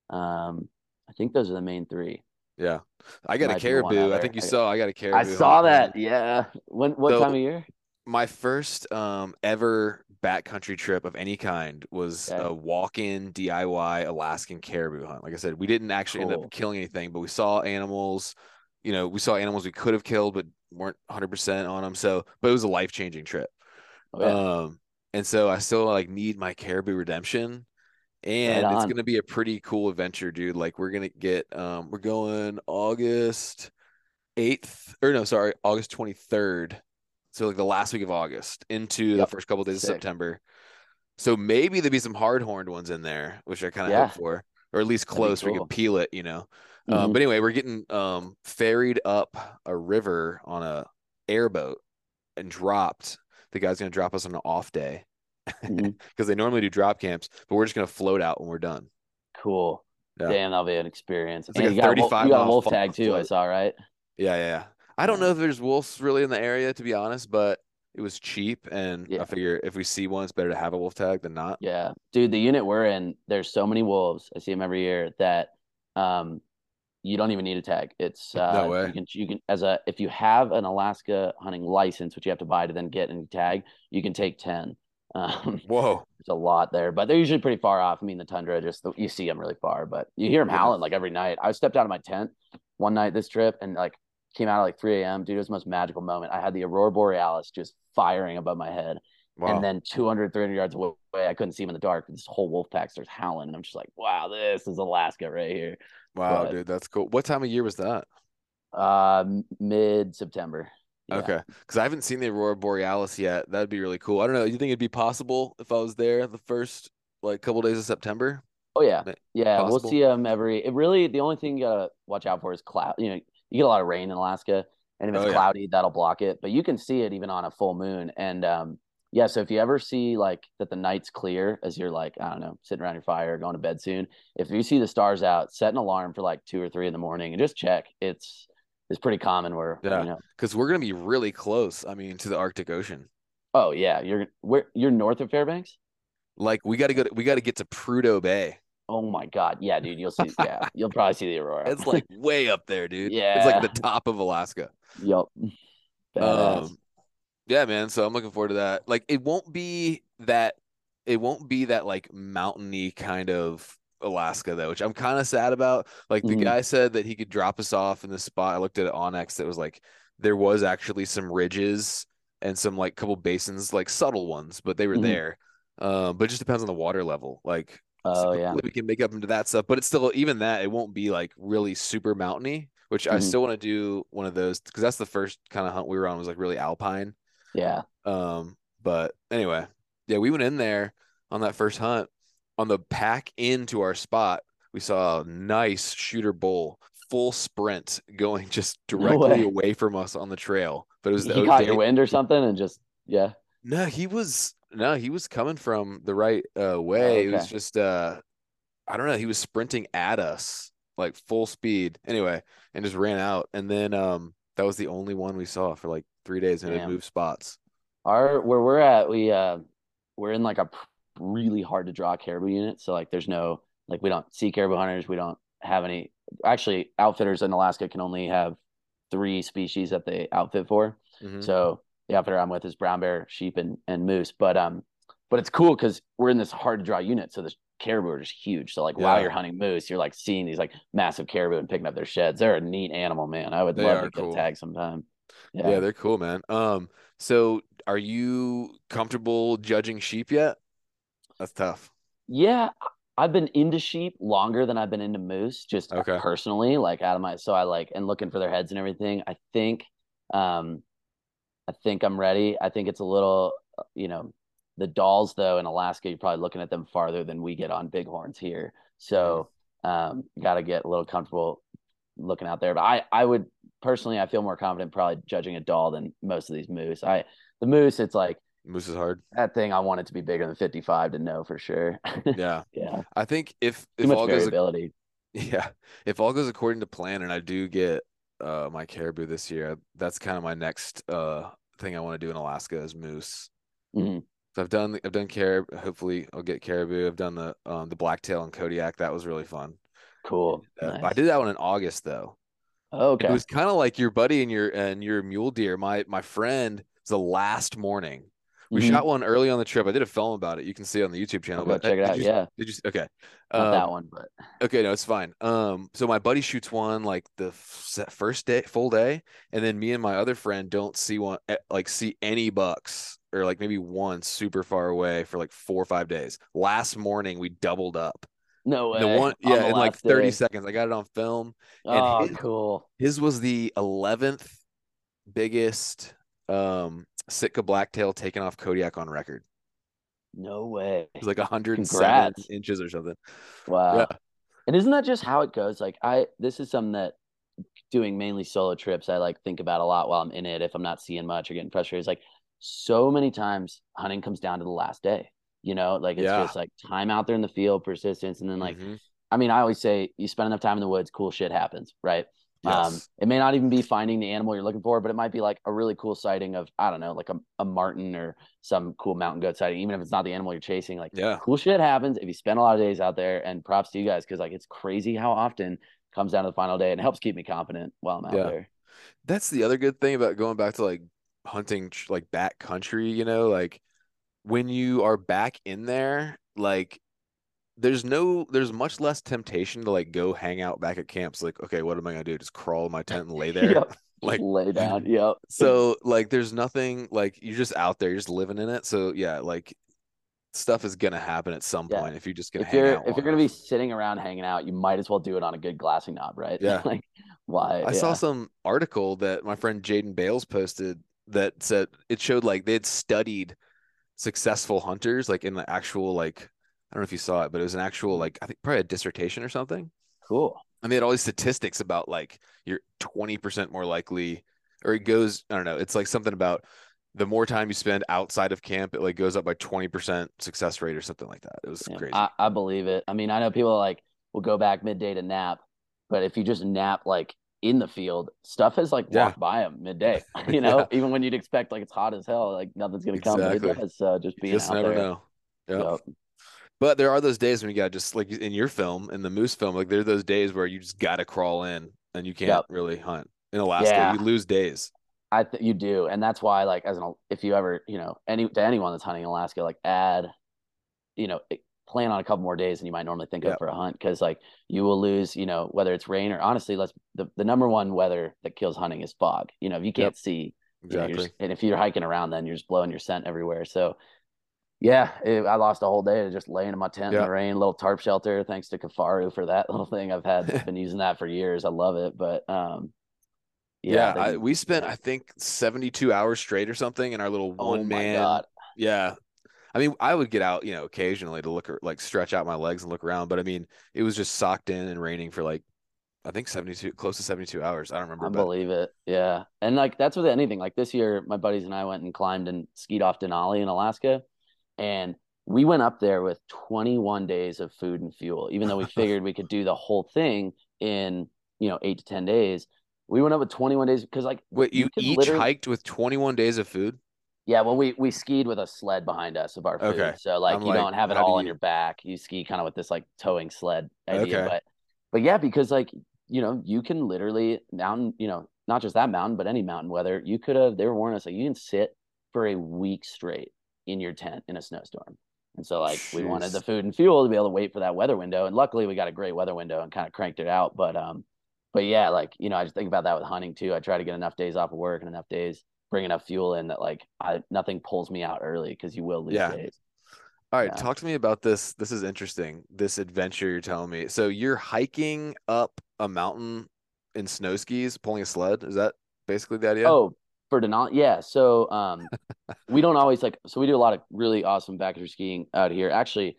Um, I think those are the main three. Yeah. I got a caribou. I think you I, saw I got a caribou. I saw that. Yeah. When what so, time of year? My first um ever backcountry trip of any kind was okay. a walk-in DIY Alaskan caribou hunt. Like I said, we didn't actually cool. end up killing anything, but we saw animals. You know, we saw animals we could have killed, but weren't 100% on them. So, but it was a life-changing trip. Yeah. Um, and so I still like need my caribou redemption and right it's gonna be a pretty cool adventure, dude. Like we're gonna get um we're going August 8th or no, sorry, August 23rd. So like the last week of August into yep. the first couple of days Sick. of September. So maybe there'd be some hard horned ones in there, which I kind of yeah. hope for, or at least close. Cool. We can peel it, you know. Um, mm-hmm. Um, but anyway, we're getting um ferried up a river on a airboat and dropped. The guy's gonna drop us on an off day because mm-hmm. they normally do drop camps, but we're just gonna float out when we're done. Cool. Yeah. Damn, that'll be an experience. It's like you, got, you got a wolf tag too, float. I saw, right? Yeah, yeah. I don't know if there's wolves really in the area, to be honest, but it was cheap, and yeah. I figure if we see one, it's better to have a wolf tag than not. Yeah, dude, the unit we're in, there's so many wolves. I see them every year that um, you don't even need a tag. It's uh, no way. You can you can as a if you have an Alaska hunting license, which you have to buy to then get any tag, you can take ten. Um, Whoa, there's a lot there, but they're usually pretty far off. I mean, the tundra just you see them really far, but you hear them howling like every night. I stepped out of my tent one night this trip and like came out at like 3 a.m. Dude, it was the most magical moment. I had the aurora borealis just firing above my head, wow. and then 200, 300 yards away, I couldn't see him in the dark. This whole wolf pack starts howling, and I'm just like, wow, this is Alaska right here. Wow, but, dude, that's cool. What time of year was that? Uh, mid September. Yeah. Okay, because I haven't seen the aurora borealis yet. That'd be really cool. I don't know. You think it'd be possible if I was there the first like couple days of September? Oh yeah, yeah. Possible? We'll see them every. It really the only thing you gotta watch out for is cloud. You know, you get a lot of rain in Alaska, and if it's oh, cloudy, yeah. that'll block it. But you can see it even on a full moon. And um, yeah, so if you ever see like that the night's clear as you're like I don't know sitting around your fire, going to bed soon. If you see the stars out, set an alarm for like two or three in the morning and just check. It's it's pretty common where yeah, you know, because we're gonna be really close. I mean, to the Arctic Ocean. Oh yeah, you're where you're north of Fairbanks. Like we got to go. To, we got to get to Prudhoe Bay. Oh my god, yeah, dude. You'll see. Yeah, you'll probably see the aurora. It's like way up there, dude. Yeah, it's like the top of Alaska. Yep. Um, yeah, man. So I'm looking forward to that. Like, it won't be that. It won't be that like mountainy kind of Alaska though, which I'm kind of sad about. Like the mm-hmm. guy said that he could drop us off in the spot. I looked at it onX that was like there was actually some ridges and some like couple basins, like subtle ones, but they were mm-hmm. there. Um, but it just depends on the water level. Like oh yeah, we can make up into that stuff, but it's still even that it won't be like really super mountainy. Which mm-hmm. I still want to do one of those because that's the first kind of hunt we were on was like really alpine. Yeah. Um, but anyway, yeah, we went in there on that first hunt on the pack into our spot, we saw a nice shooter bull, full sprint going just directly no away from us on the trail. But it was he caught your wind or something and just yeah. No, he was no, he was coming from the right uh, way. Oh, okay. It was just uh I don't know, he was sprinting at us like full speed anyway, and just ran out. And then um, that was the only one we saw for like three days, and it moved spots. Our where we're at, we uh, we're in like a really hard to draw caribou unit. So like, there's no like we don't see caribou hunters. We don't have any. Actually, outfitters in Alaska can only have three species that they outfit for. Mm-hmm. So the outfitter I'm with is brown bear, sheep, and and moose. But um, but it's cool because we're in this hard to draw unit, so the caribou are just huge. So like yeah. while you're hunting moose, you're like seeing these like massive caribou and picking up their sheds. They're a neat animal, man. I would they love to cool. tag sometime. Yeah. yeah, they're cool, man. Um, so are you comfortable judging sheep yet? That's tough. Yeah, I've been into sheep longer than I've been into moose, just okay. personally, like out of my so I like and looking for their heads and everything. I think um I think I'm ready. I think it's a little you know, the Dalls though in Alaska, you're probably looking at them farther than we get on bighorns here. So um gotta get a little comfortable looking out there. But I I would personally I feel more confident probably judging a Dall than most of these moose. I the moose, it's like Moose is hard. That thing, I want it to be bigger than 55 to know for sure. yeah. Yeah. I think if, if all variability. goes, yeah, if all goes according to plan and I do get uh, my caribou this year, that's kind of my next uh, thing I want to do in Alaska is moose. Mm-hmm. So I've done, I've done caribou. Hopefully I'll get caribou. I've done the, um, the blacktail and Kodiak. That was really fun. Cool. Uh, nice. I did that one in August though. okay. It was kind of like your buddy and your, and your mule deer. My, my friend, the last morning we mm-hmm. shot one early on the trip. I did a film about it. You can see it on the YouTube channel. but check it out. You, yeah. Did you? Okay. Um, that one, but okay, no, it's fine. Um, so my buddy shoots one like the first day, full day, and then me and my other friend don't see one, eh, like see any bucks or like maybe one super far away for like four or five days. Last morning we doubled up. No way. The one, yeah, in like 30 day. seconds. I got it on film. oh, his, cool. His was the 11th biggest um Sitka blacktail taken off Kodiak on record. No way. It was like 107 inches or something. Wow. Yeah. And isn't that just how it goes? Like I this is something that doing mainly solo trips I like think about a lot while I'm in it if I'm not seeing much or getting frustrated. It's like so many times hunting comes down to the last day. You know, like it's yeah. just like time out there in the field, persistence, and then like mm-hmm. I mean, I always say you spend enough time in the woods, cool shit happens, right? Um, yes. Um, it may not even be finding the animal you're looking for, but it might be like a really cool sighting of I don't know, like a, a marten or some cool mountain goat sighting. Even if it's not the animal you're chasing, like yeah, cool shit happens if you spend a lot of days out there. And props to you guys because like it's crazy how often comes down to the final day and it helps keep me confident while I'm out yeah. there. That's the other good thing about going back to like hunting like back country. You know, like when you are back in there, like there's no there's much less temptation to like go hang out back at camps like okay what am i gonna do? Just crawl in my tent and lay there? Yep. like lay down. Yep so like there's nothing like you're just out there you're just living in it. So yeah like stuff is gonna happen at some point if you're just gonna if you're if you're gonna be sitting around hanging out you might as well do it on a good glassing knob right? Yeah. Like why? I yeah. saw some article that my friend jaden bales posted that said it showed like they'd studied successful hunters like in the actual like I don't know if you saw it, but it was an actual like I think probably a dissertation or something. Cool. And they had all these statistics about like you're 20% more likely, or it goes, I don't know, it's like something about the more time you spend outside of camp, it like goes up by 20% success rate or something like that. It was yeah, crazy. I, I believe it. I mean, I know people like will go back midday to nap, but if you just nap like in the field, stuff has like walked yeah. by them midday. You know, yeah. even when you'd expect like it's hot as hell, like nothing's gonna exactly. come. It does. So just being just out never there. know. Yep. So, but there are those days when you got just like in your film, in the moose film, like there are those days where you just got to crawl in and you can't yep. really hunt. In Alaska, yeah. you lose days. I th- you do, and that's why like as an if you ever you know any to anyone that's hunting in Alaska, like add, you know, plan on a couple more days than you might normally think yep. of for a hunt because like you will lose, you know, whether it's rain or honestly, let's the, the number one weather that kills hunting is fog. You know, if you can't yep. see, exactly, you know, just, and if you're hiking around, then you're just blowing your scent everywhere. So yeah, it, I lost a whole day just laying in my tent in the rain, little tarp shelter. Thanks to Kifaru for that little thing. I've had been using that for years. I love it, but um, yeah, yeah I, we spent I think seventy two hours straight or something in our little oh one man. Yeah, I mean, I would get out, you know, occasionally to look or like stretch out my legs and look around, but I mean, it was just socked in and raining for like I think 72 close to 72 hours. I don't remember. I but... believe it. Yeah. And like that's with anything. Like this year, my buddies and I went and climbed and skied off Denali in Alaska. And we went up there with 21 days of food and fuel, even though we figured we could do the whole thing in, you know, eight to 10 days. We went up with 21 days because, like, wait, you, you each literally... hiked with 21 days of food? Yeah, well, we we skied with a sled behind us of our food. Okay. So like I'm you like, don't have it all do on your back. You ski kind of with this like towing sled idea. Okay. But but yeah, because like you know you can literally mountain you know not just that mountain but any mountain weather you could have they were warning us like you can sit for a week straight in your tent in a snowstorm. And so like Jeez. we wanted the food and fuel to be able to wait for that weather window. And luckily we got a great weather window and kind of cranked it out. But um but yeah, like, you know, I just think about that with hunting too. I try to get enough days off of work and enough days, bring enough fuel in that like I nothing pulls me out early because you will lose yeah. days. All right, yeah. talk to me about this. This is interesting. This adventure you're telling me. So you're hiking up a mountain in snow skis, pulling a sled. Is that basically the idea? Oh, for Denali, yeah. So um, we don't always like. So we do a lot of really awesome backcountry skiing out here. Actually,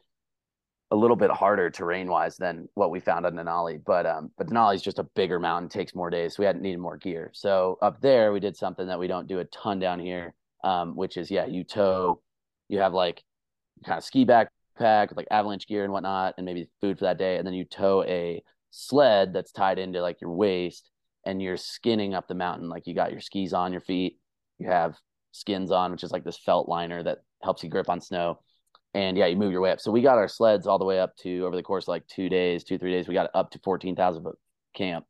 a little bit harder terrain wise than what we found on Denali, but um, but Denali is just a bigger mountain, takes more days. So we hadn't needed more gear. So up there, we did something that we don't do a ton down here, um, which is yeah, you tow, you have like kind of ski backpack with like avalanche gear and whatnot, and maybe food for that day, and then you tow a sled that's tied into like your waist and you're skinning up the mountain. Like you got your skis on your feet, you have skins on, which is like this felt liner that helps you grip on snow. And yeah, you move your way up. So we got our sleds all the way up to over the course of like two days, two, three days, we got up to 14,000 foot camp,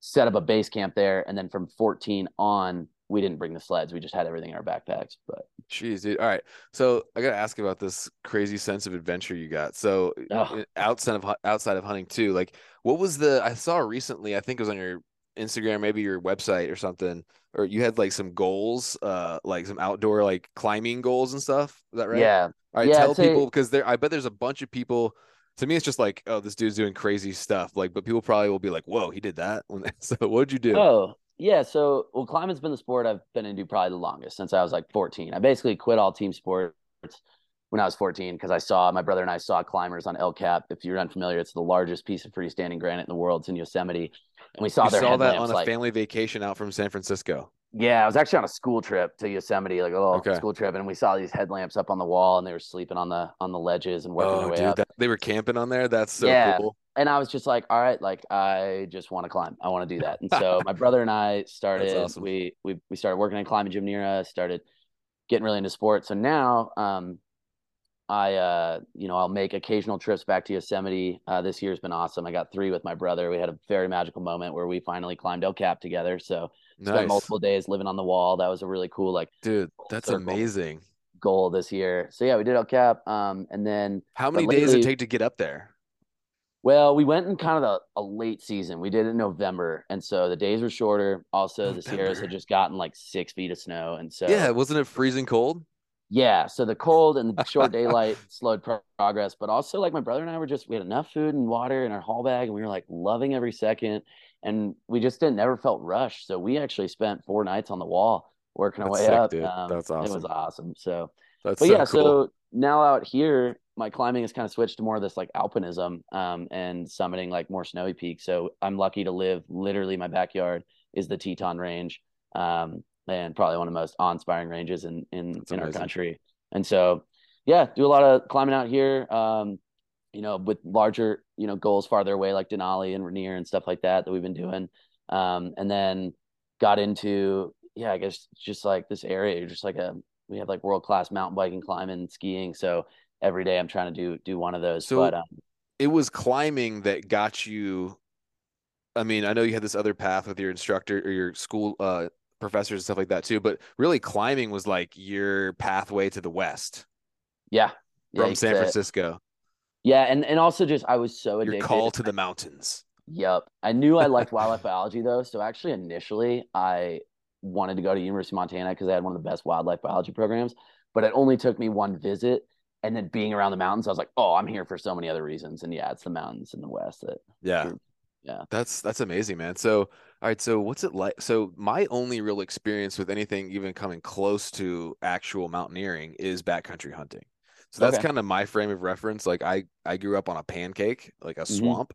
set up a base camp there. And then from 14 on, we didn't bring the sleds. We just had everything in our backpacks. But jeez, dude. All right. So I gotta ask about this crazy sense of adventure you got. So oh. outside of outside of hunting too, like what was the I saw recently, I think it was on your Instagram, maybe your website or something, or you had like some goals, uh, like some outdoor like climbing goals and stuff. Is that right? Yeah. All right. Yeah, tell people because there, I bet there's a bunch of people. To me, it's just like, oh, this dude's doing crazy stuff. Like, but people probably will be like, whoa, he did that. so, what did you do? Oh, yeah. So, well, climbing's been the sport I've been into probably the longest since I was like 14. I basically quit all team sports when I was 14 because I saw my brother and I saw climbers on El Cap. If you're unfamiliar, it's the largest piece of freestanding granite in the world. It's in Yosemite and we saw you their saw that on a like, family vacation out from San Francisco. Yeah, I was actually on a school trip to Yosemite, like a little okay. school trip, and we saw these headlamps up on the wall, and they were sleeping on the on the ledges and working oh, their way dude, up. That, they were camping on there. That's so yeah. cool. And I was just like, all right, like I just want to climb. I want to do that. And so my brother and I started. Awesome. We we we started working in climbing gym near us. Started getting really into sports. So now, um, I, uh, you know, I'll make occasional trips back to Yosemite. Uh, this year's been awesome. I got three with my brother. We had a very magical moment where we finally climbed El Cap together. So nice. spent multiple days living on the wall. That was a really cool, like, dude, that's amazing goal this year. So yeah, we did El Cap. Um, and then how many lately, days did it take to get up there? Well, we went in kind of a, a late season. We did it in November, and so the days were shorter. Also, November. the Sierras had just gotten like six feet of snow, and so yeah, wasn't it freezing cold? Yeah so the cold and the short daylight slowed progress but also like my brother and i were just we had enough food and water in our haul bag and we were like loving every second and we just didn't never felt rushed so we actually spent four nights on the wall working our way sick, up um, that's awesome it was awesome so that's but so yeah cool. so now out here my climbing has kind of switched to more of this like alpinism um, and summiting like more snowy peaks so i'm lucky to live literally my backyard is the teton range um, and probably one of the most awe-inspiring ranges in in, in our country. And so, yeah, do a lot of climbing out here. Um, you know, with larger you know goals farther away like Denali and Rainier and stuff like that that we've been doing. Um, and then got into yeah, I guess just like this area, just like a we have like world class mountain biking, climbing, skiing. So every day I'm trying to do do one of those. So but um, it was climbing that got you I mean, I know you had this other path with your instructor or your school uh, professors and stuff like that too. But really, climbing was like your pathway to the west. Yeah, from yeah, San Francisco. Yeah, and and also just I was so addicted. Your call to the mountains. Yep, I knew I liked wildlife biology though. So actually, initially, I wanted to go to University of Montana because they had one of the best wildlife biology programs. But it only took me one visit, and then being around the mountains, I was like, oh, I'm here for so many other reasons. And yeah, it's the mountains in the west that yeah yeah that's that's amazing man so all right so what's it like so my only real experience with anything even coming close to actual mountaineering is backcountry hunting so that's okay. kind of my frame of reference like i i grew up on a pancake like a mm-hmm. swamp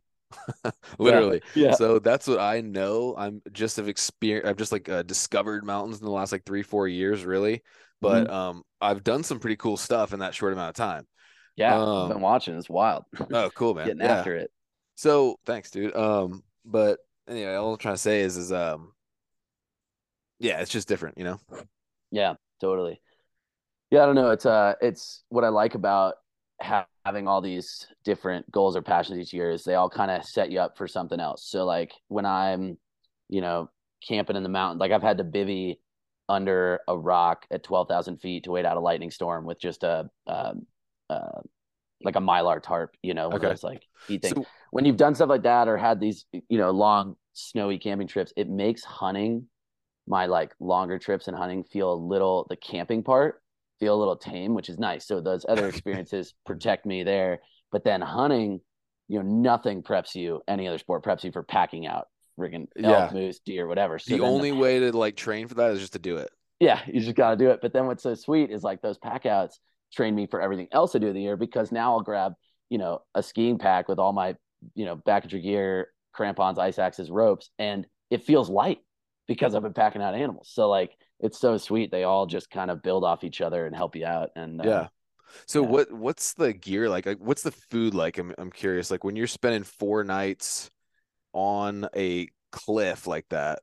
literally yeah. yeah. so that's what i know i'm just have experienced i've just like uh, discovered mountains in the last like three four years really but mm-hmm. um i've done some pretty cool stuff in that short amount of time Yeah, um, I've been watching. It's wild. Oh, cool, man. Getting yeah. after it. So thanks, dude. Um, but anyway, all I'm trying to say is, is um, yeah, it's just different, you know. Yeah, totally. Yeah, I don't know. It's uh, it's what I like about having all these different goals or passions each year is they all kind of set you up for something else. So like when I'm, you know, camping in the mountain, like I've had to bivy under a rock at 12,000 feet to wait out a lightning storm with just a, uh, like a mylar tarp, you know, okay. those like heat thing. So, when you've done stuff like that or had these, you know, long snowy camping trips, it makes hunting my like longer trips and hunting feel a little the camping part feel a little tame, which is nice. So those other experiences protect me there. But then hunting, you know, nothing preps you, any other sport preps you for packing out friggin' elk, yeah. moose, deer, whatever. So the only the, way to like train for that is just to do it. Yeah, you just got to do it. But then what's so sweet is like those pack outs train me for everything else I do in the year because now I'll grab, you know, a skiing pack with all my, you know, backcountry gear, crampons, ice axes, ropes, and it feels light because I've been packing out animals. So like it's so sweet. They all just kind of build off each other and help you out. And uh, yeah. So yeah. what what's the gear like? Like what's the food like? I'm I'm curious. Like when you're spending four nights on a cliff like that,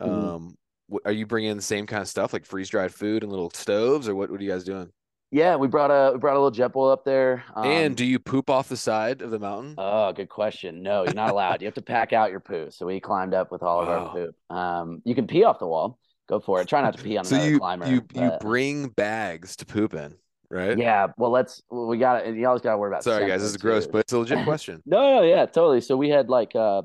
mm-hmm. um, are you bringing the same kind of stuff like freeze dried food and little stoves, or what? What are you guys doing? Yeah, we brought a we brought a little jet Jetboil up there. Um, and do you poop off the side of the mountain? Oh, good question. No, you're not allowed. you have to pack out your poo. So we climbed up with all wow. of our poop. Um, you can pee off the wall. Go for it. Try not to pee on so another you, climber. You but... you bring bags to poop in, right? Yeah. Well, let's. Well, we got it. You always got to worry about. Sorry, guys. This is gross, but it's a legit question. no, no, yeah, totally. So we had like uh,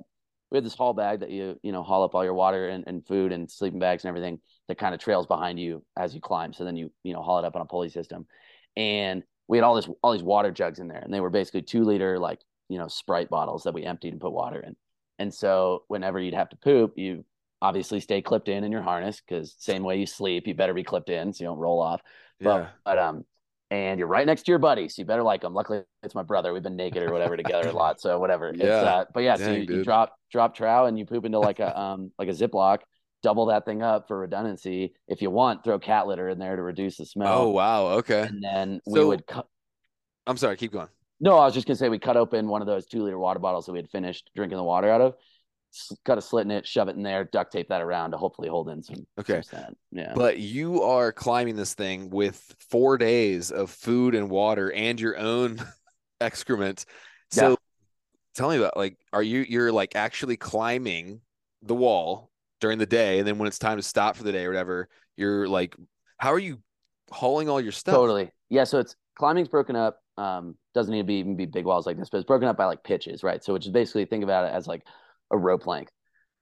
we had this haul bag that you you know haul up all your water and, and food and sleeping bags and everything that kind of trails behind you as you climb. So then you you know haul it up on a pulley system and we had all this all these water jugs in there, and they were basically two liter like you know Sprite bottles that we emptied and put water in. And so whenever you'd have to poop, you obviously stay clipped in in your harness because same way you sleep, you better be clipped in so you don't roll off. But, yeah. but um, and you're right next to your buddy, so you better like him. Luckily, it's my brother. We've been naked or whatever together a lot, so whatever. Yeah. Uh, but yeah, Dang, so you, you, drop drop trow and you poop into like a um like a Ziploc, double that thing up for redundancy. If you want, throw cat litter in there to reduce the smell. Oh wow, okay. And then so, we would cut. I'm sorry, keep going. No, I was just gonna say we cut open one of those two liter water bottles that we had finished drinking the water out of. Cut a slit in it, shove it in there, duct tape that around to hopefully hold in some. Okay. Some yeah. But you are climbing this thing with four days of food and water and your own excrement. So yeah. tell me about like, are you you're like actually climbing the wall during the day, and then when it's time to stop for the day or whatever, you're like, how are you hauling all your stuff? Totally. Yeah. So it's climbing's broken up. Um, doesn't need to be even be big walls like this, but it's broken up by like pitches, right? So which is basically think about it as like a rope length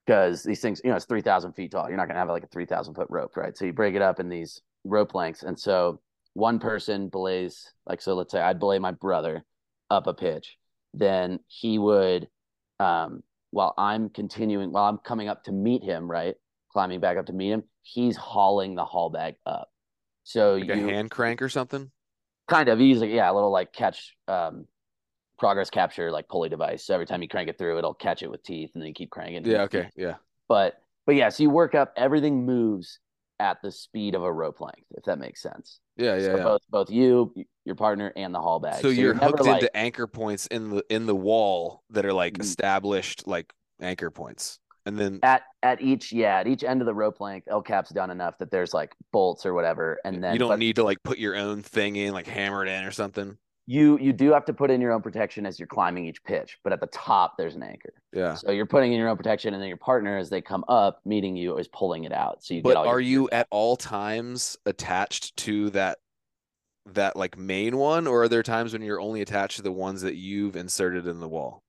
because these things, you know, it's three thousand feet tall. You're not gonna have like a three thousand foot rope, right? So you break it up in these rope lengths, and so one person belays like so. Let's say I'd belay my brother up a pitch, then he would um while I'm continuing, while I'm coming up to meet him, right? Climbing back up to meet him, he's hauling the haul bag up. So like you, hand crank or something? Kind of easy, yeah, a little like catch um progress capture like pulley device. So every time you crank it through, it'll catch it with teeth and then you keep cranking. Yeah, okay. Yeah. But but yeah, so you work up everything moves at the speed of a rope length, if that makes sense. Yeah, yeah, so yeah. Both both you, your partner, and the haul bag. So, so you're, you're hooked like, into anchor points in the in the wall that are like mm-hmm. established like anchor points. And then at at each yeah at each end of the rope length, El Cap's done enough that there's like bolts or whatever, and then you don't but, need to like put your own thing in, like hammer it in or something you you do have to put in your own protection as you're climbing each pitch but at the top there's an anchor. Yeah. So you're putting in your own protection and then your partner as they come up meeting you is pulling it out. So you but are you at all times attached to that that like main one or are there times when you're only attached to the ones that you've inserted in the wall?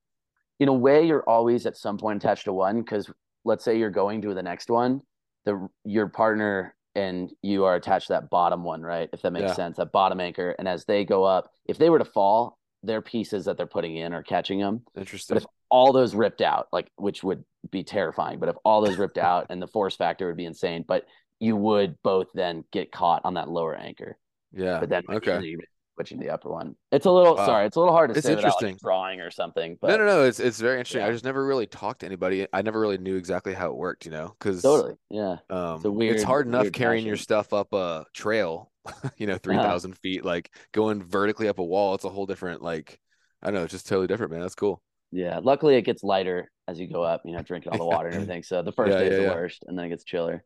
In a way you're always at some point attached to one because let's say you're going to the next one the your partner and you are attached to that bottom one, right? If that makes yeah. sense, that bottom anchor. And as they go up, if they were to fall, their pieces that they're putting in are catching them. Interesting. But if all those ripped out, like which would be terrifying, but if all those ripped out and the force factor would be insane, but you would both then get caught on that lower anchor. Yeah. But then okay switching the upper one. It's a little wow. sorry, it's a little hard to it's say interesting. Without, like, drawing or something. But no, no, no, it's it's very interesting. Yeah. I just never really talked to anybody. I never really knew exactly how it worked, you know, because totally, yeah. Um, it's, weird, it's hard enough carrying passion. your stuff up a trail you know, 3,000 uh-huh. feet, like going vertically up a wall. It's a whole different, like, I don't know, it's just totally different, man. That's cool. Yeah. Luckily, it gets lighter as you go up, you know, drinking all the water and everything. So the first yeah, day is yeah, the worst and then it gets chiller.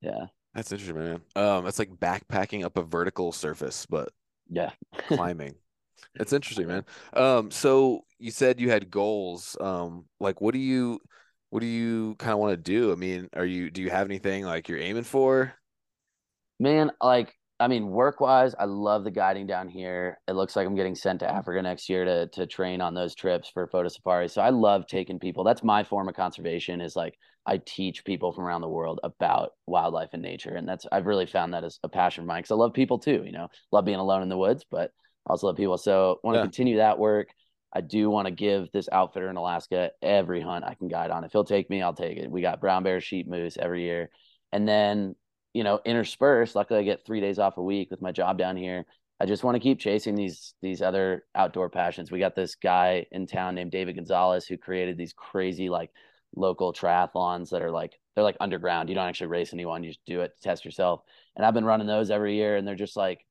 Yeah. That's interesting, man. Um, it's like backpacking up a vertical surface, but yeah, climbing. It's interesting, man. Um, so you said you had goals. Um, like what do you what do you kind of want to do? I mean, are you do you have anything like you're aiming for? Man, like I mean, work wise, I love the guiding down here. It looks like I'm getting sent to Africa next year to to train on those trips for photo safari. So I love taking people. That's my form of conservation. Is like I teach people from around the world about wildlife and nature, and that's I've really found that as a passion of mine because I love people too. You know, love being alone in the woods, but I also love people. So want to yeah. continue that work. I do want to give this outfitter in Alaska every hunt I can guide on. If he'll take me, I'll take it. We got brown bear, sheep, moose every year. And then, you know, interspersed, luckily I get three days off a week with my job down here. I just want to keep chasing these these other outdoor passions. We got this guy in town named David Gonzalez who created these crazy like local triathlons that are like they're like underground. You don't actually race anyone, you just do it to test yourself. And I've been running those every year and they're just like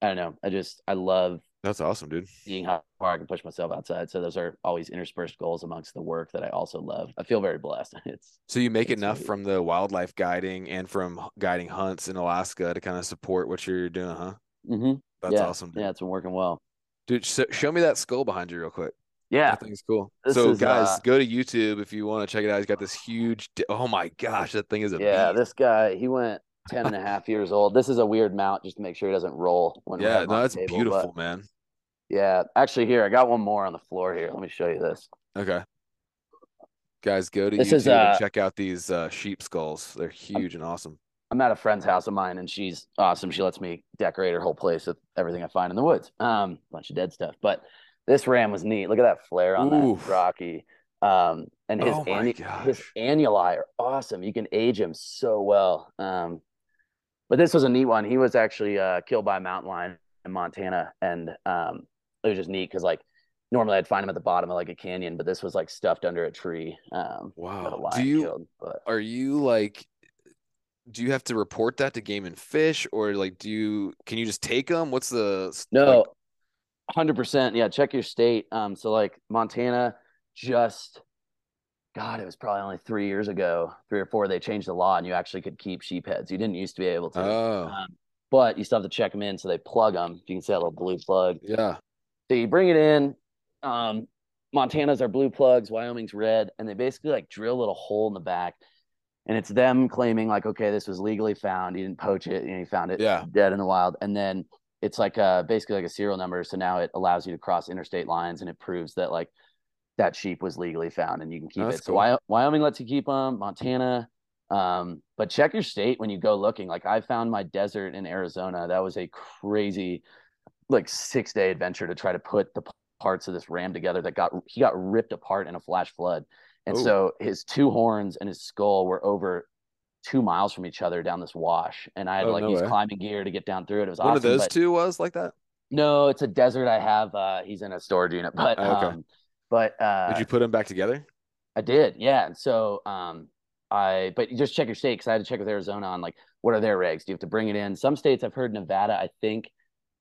I don't know. I just I love that's awesome, dude. Seeing how far I can push myself outside. So those are always interspersed goals amongst the work that I also love. I feel very blessed. It's so you make enough from the wildlife guiding and from guiding hunts in Alaska to kind of support what you're doing, huh? Mm-hmm. That's yeah. awesome. Dude. Yeah, it's been working well. Dude, so show me that skull behind you real quick. Yeah, that thing's cool. This so is, guys, uh, go to YouTube if you want to check it out. He's got this huge. Oh my gosh, that thing is a yeah. Beast. This guy, he went 10 and a half years old. This is a weird mount just to make sure he doesn't roll. When yeah, no, that's table, beautiful, man. Yeah, actually, here I got one more on the floor here. Let me show you this. Okay, guys, go to this YouTube is, uh, and check out these uh, sheep skulls. They're huge I'm, and awesome. I'm at a friend's house of mine, and she's awesome. She lets me decorate her whole place with everything I find in the woods. Um, bunch of dead stuff, but this ram was neat. Look at that flare on Oof. that Rocky. Um, and his, oh annu- his annuli are awesome. You can age him so well. Um, but this was a neat one. He was actually uh, killed by a mountain lion in Montana, and um, it was just neat because like normally I'd find him at the bottom of like a canyon, but this was like stuffed under a tree. Um, wow. Do you killed, but... are you like? Do you have to report that to Game and Fish, or like do you can you just take them? What's the no? Hundred like... percent. Yeah, check your state. Um, so like Montana just God, it was probably only three years ago, three or four, they changed the law and you actually could keep sheep heads. You didn't used to be able to. Oh. Um, but you still have to check them in. So they plug them. You can see that little blue plug. Yeah. So you bring it in. Um, Montana's are blue plugs, Wyoming's red. And they basically like drill a little hole in the back. And it's them claiming, like, okay, this was legally found. You didn't poach it. You know, you found it yeah. dead in the wild. And then it's like a, basically like a serial number. So now it allows you to cross interstate lines and it proves that like that sheep was legally found and you can keep it. Cool. So Wyoming lets you keep them, Montana. Um, but check your state when you go looking. Like I found my desert in Arizona. That was a crazy, like six day adventure to try to put the parts of this ram together that got he got ripped apart in a flash flood. And Ooh. so his two horns and his skull were over two miles from each other down this wash. And I had oh, like no use way. climbing gear to get down through it. It was One awesome. of those two was like that? No, it's a desert I have. Uh, he's in a storage unit, but oh, okay. um, but uh, did you put them back together? I did, yeah. So um, I, but you just check your state because I had to check with Arizona on like what are their regs. Do you have to bring it in? Some states I've heard Nevada, I think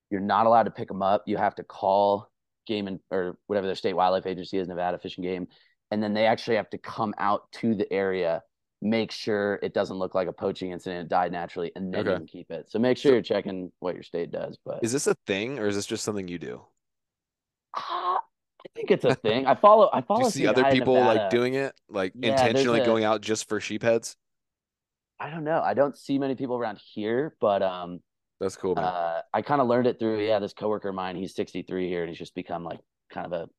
you're not allowed to pick them up. You have to call game and or whatever their state wildlife agency is, Nevada Fish and Game, and then they actually have to come out to the area, make sure it doesn't look like a poaching incident, it died naturally, and then okay. you can keep it. So make sure so, you're checking what your state does. But is this a thing or is this just something you do? I think it's a thing. I follow. I follow. Do you see other people like doing it, like yeah, intentionally a, going out just for sheep heads? I don't know. I don't see many people around here, but um, that's cool. Man. Uh, I kind of learned it through yeah. This coworker of mine, he's 63 here, and he's just become like kind of a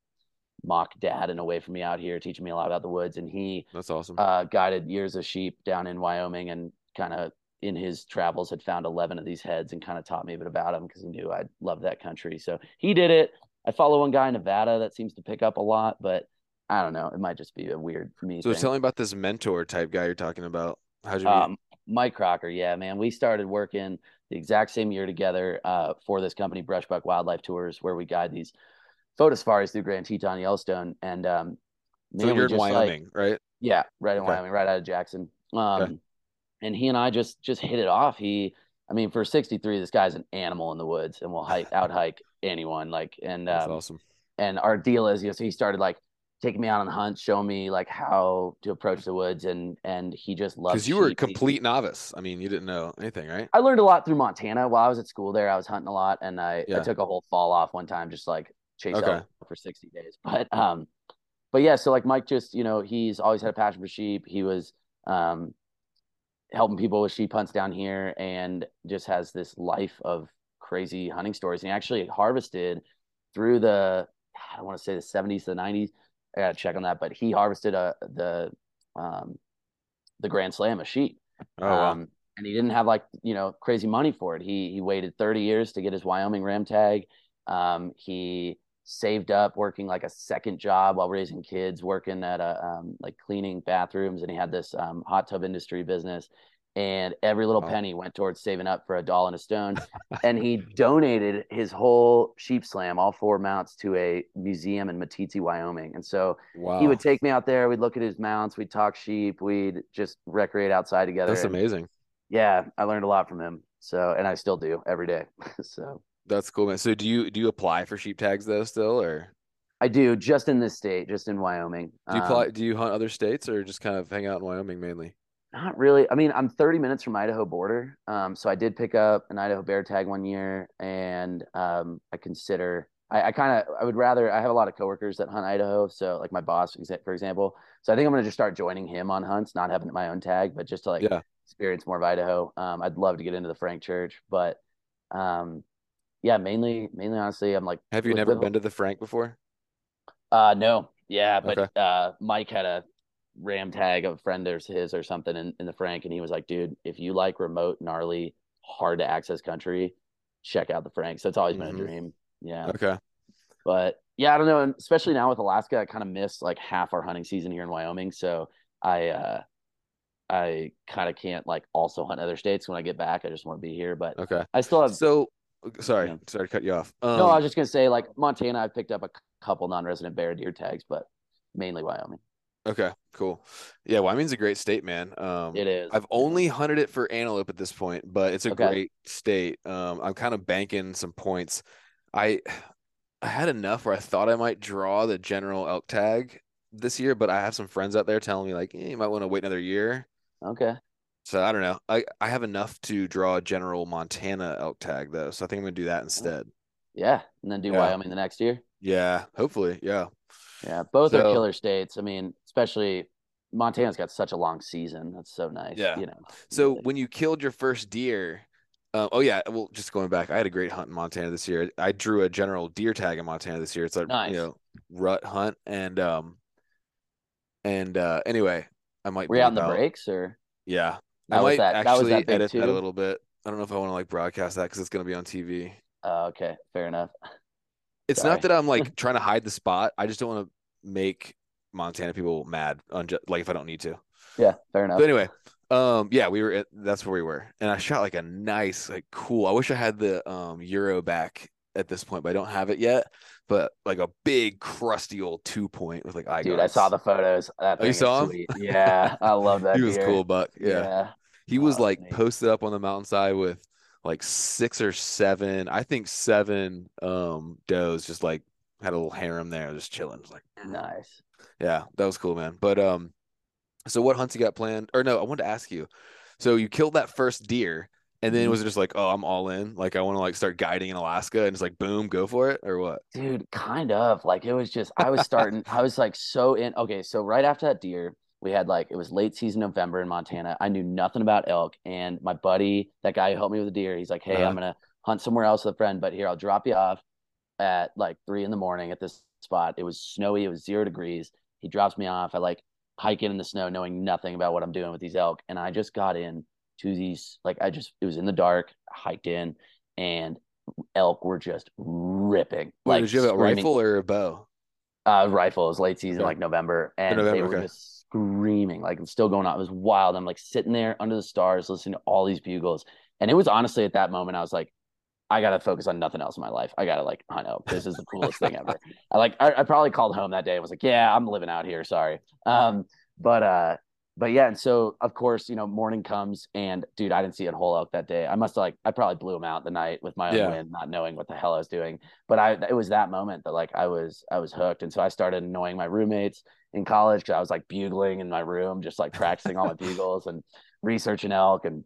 mock dad in a way for me out here, teaching me a lot about the woods. And he that's awesome. Uh, guided years of sheep down in Wyoming, and kind of in his travels had found 11 of these heads and kind of taught me a bit about them because he knew I'd love that country. So he did it. I follow one guy in Nevada that seems to pick up a lot, but I don't know. It might just be a weird for me. So thing. tell me about this mentor type guy you're talking about. How'd you um, Mike Crocker. Yeah, man. We started working the exact same year together uh, for this company, Brushbuck Wildlife Tours, where we guide these photo safaris through Grand Teton, Yellowstone. And um, man, so you're in Wyoming, like, right? Yeah, right in okay. Wyoming, right out of Jackson. Um, okay. And he and I just just hit it off. He I mean, for 63, this guy's an animal in the woods and will hike out hike anyone. Like, and that's um, awesome. And our deal is, you know, so he started like taking me out on the hunt, showing me like how to approach the woods, and and he just loved. Because you were a complete he, novice. I mean, you didn't know anything, right? I learned a lot through Montana while I was at school there. I was hunting a lot, and I, yeah. I took a whole fall off one time, just like chase okay. for 60 days. But um, but yeah, so like Mike just, you know, he's always had a passion for sheep. He was um helping people with sheep hunts down here and just has this life of crazy hunting stories. And he actually harvested through the I don't want to say the 70s to the 90s. I gotta check on that, but he harvested a the um the Grand Slam of sheep. Oh, wow. um, and he didn't have like you know crazy money for it. He he waited 30 years to get his Wyoming ram tag. Um, he saved up working like a second job while raising kids, working at a um, like cleaning bathrooms, and he had this um, hot tub industry business. And every little penny went towards saving up for a Dall and a stone. and he donated his whole sheep slam, all four mounts, to a museum in Meeteetse, Wyoming. And so wow. he would take me out there. We'd look at his mounts. We'd talk sheep. We'd just recreate outside together. That's amazing. Yeah, I learned a lot from him. So, and I still do every day. so that's cool, man. So do you do you apply for sheep tags though still or? I do just in this state, just in Wyoming. Do you apply? Um, do you hunt other states or just kind of hang out in Wyoming mainly? Not really. I mean, I'm 30 minutes from Idaho border, um, so I did pick up an Idaho bear tag one year, and um, I consider. I, I kind of I would rather I have a lot of coworkers that hunt Idaho, so like my boss, for example. So I think I'm gonna just start joining him on hunts, not having my own tag, but just to like yeah. experience more of Idaho. Um, I'd love to get into the Frank Church, but um, yeah, mainly, mainly honestly, I'm like. Have you never been to the Frank before? Uh, no. Yeah, but okay. uh, Mike had a ram tag of a friend of his or something in, in the Frank, and he was like, "Dude, if you like remote, gnarly, hard to access country, check out the Frank." So it's always mm-hmm. been a mm-hmm. dream. Yeah. Okay. But yeah, I don't know, and especially now with Alaska, I kind of missed like half our hunting season here in Wyoming, so I uh I kind of can't like also hunt other states when I get back. I just want to be here, but okay. I still have so Sorry, yeah. sorry to cut you off. Um, no, I was just gonna say like Montana. I've picked up a couple non-resident bear deer tags, but mainly Wyoming. Okay, cool. Yeah, Wyoming's a great state, man. Um, it is. I've only hunted it for antelope at this point, but it's a okay. great state. Um, I'm kind of banking some points. I I had enough where I thought I might draw the general elk tag this year, but I have some friends out there telling me like, eh, you might want to wait another year. Okay. So I don't know. I, I have enough to draw a general Montana elk tag though, so I think I'm gonna do that instead. Yeah, and then do yeah. Wyoming the next year. Yeah, hopefully. Yeah. Yeah, both so, are killer states. I mean, especially Montana's got such a long season. That's so nice. Yeah. You know. So when you killed your first deer, uh, oh yeah, well, just going back, I had a great hunt in Montana this year. I drew a general deer tag in Montana this year. It's a nice. you know rut hunt, and um, and uh, anyway, I might. Were you out in the breaks or? Yeah, that I might that, actually that edit too? that a little bit. I don't know if I want to like broadcast that because it's going to be on TV. Uh, okay, fair enough. It's Sorry. not that I'm like trying to hide the spot. I just don't want to make Montana people mad on like if I don't need to. Yeah, fair enough. But anyway, um, yeah, we were at, that's where we were, and I shot like a nice, like cool. I wish I had the um Euro back at this point, but I don't have it yet. But like a big crusty old two point with like eye. Dude, I saw the photos. That oh, you saw him? Yeah, I love that. he was cool, Buck. Yeah. yeah. He was oh, like neat. posted up on the mountainside with like six or seven, I think seven um does just like had a little harem there, just chilling. It was like mm. nice. Yeah, that was cool, man. But um, so what hunts you got planned? Or no, I wanted to ask you. So you killed that first deer, and then mm-hmm. was it just like, oh, I'm all in? Like I want to like start guiding in Alaska, and it's like, boom, go for it, or what? Dude, kind of. Like it was just I was starting. I was like so in. Okay, so right after that deer, we had like it was late season November in Montana. I knew nothing about elk, and my buddy, that guy who helped me with the deer, he's like, "Hey, uh-huh. I'm gonna hunt somewhere else with a friend, but here I'll drop you off at like three in the morning at this spot. It was snowy, it was zero degrees. He drops me off. I like hike in in the snow, knowing nothing about what I'm doing with these elk, and I just got in to these like I just it was in the dark, hiked in, and elk were just ripping. Wait, like, did you have a rifle or a bow? Uh, rifle. It was late season, like November, and November, they were okay. just screaming, like I'm still going on. It was wild. I'm like sitting there under the stars, listening to all these bugles. And it was honestly at that moment, I was like, I gotta focus on nothing else in my life. I gotta like, I know this is the coolest thing ever. I like, I, I, probably called home that day. and was like, yeah, I'm living out here. Sorry. Um, but uh, but yeah, and so of course, you know, morning comes and dude, I didn't see a whole elk that day. I must have like I probably blew him out the night with my own yeah. wind, not knowing what the hell I was doing. But I it was that moment that like I was I was hooked. And so I started annoying my roommates in college because I was like bugling in my room, just like practicing all my bugles and researching elk. And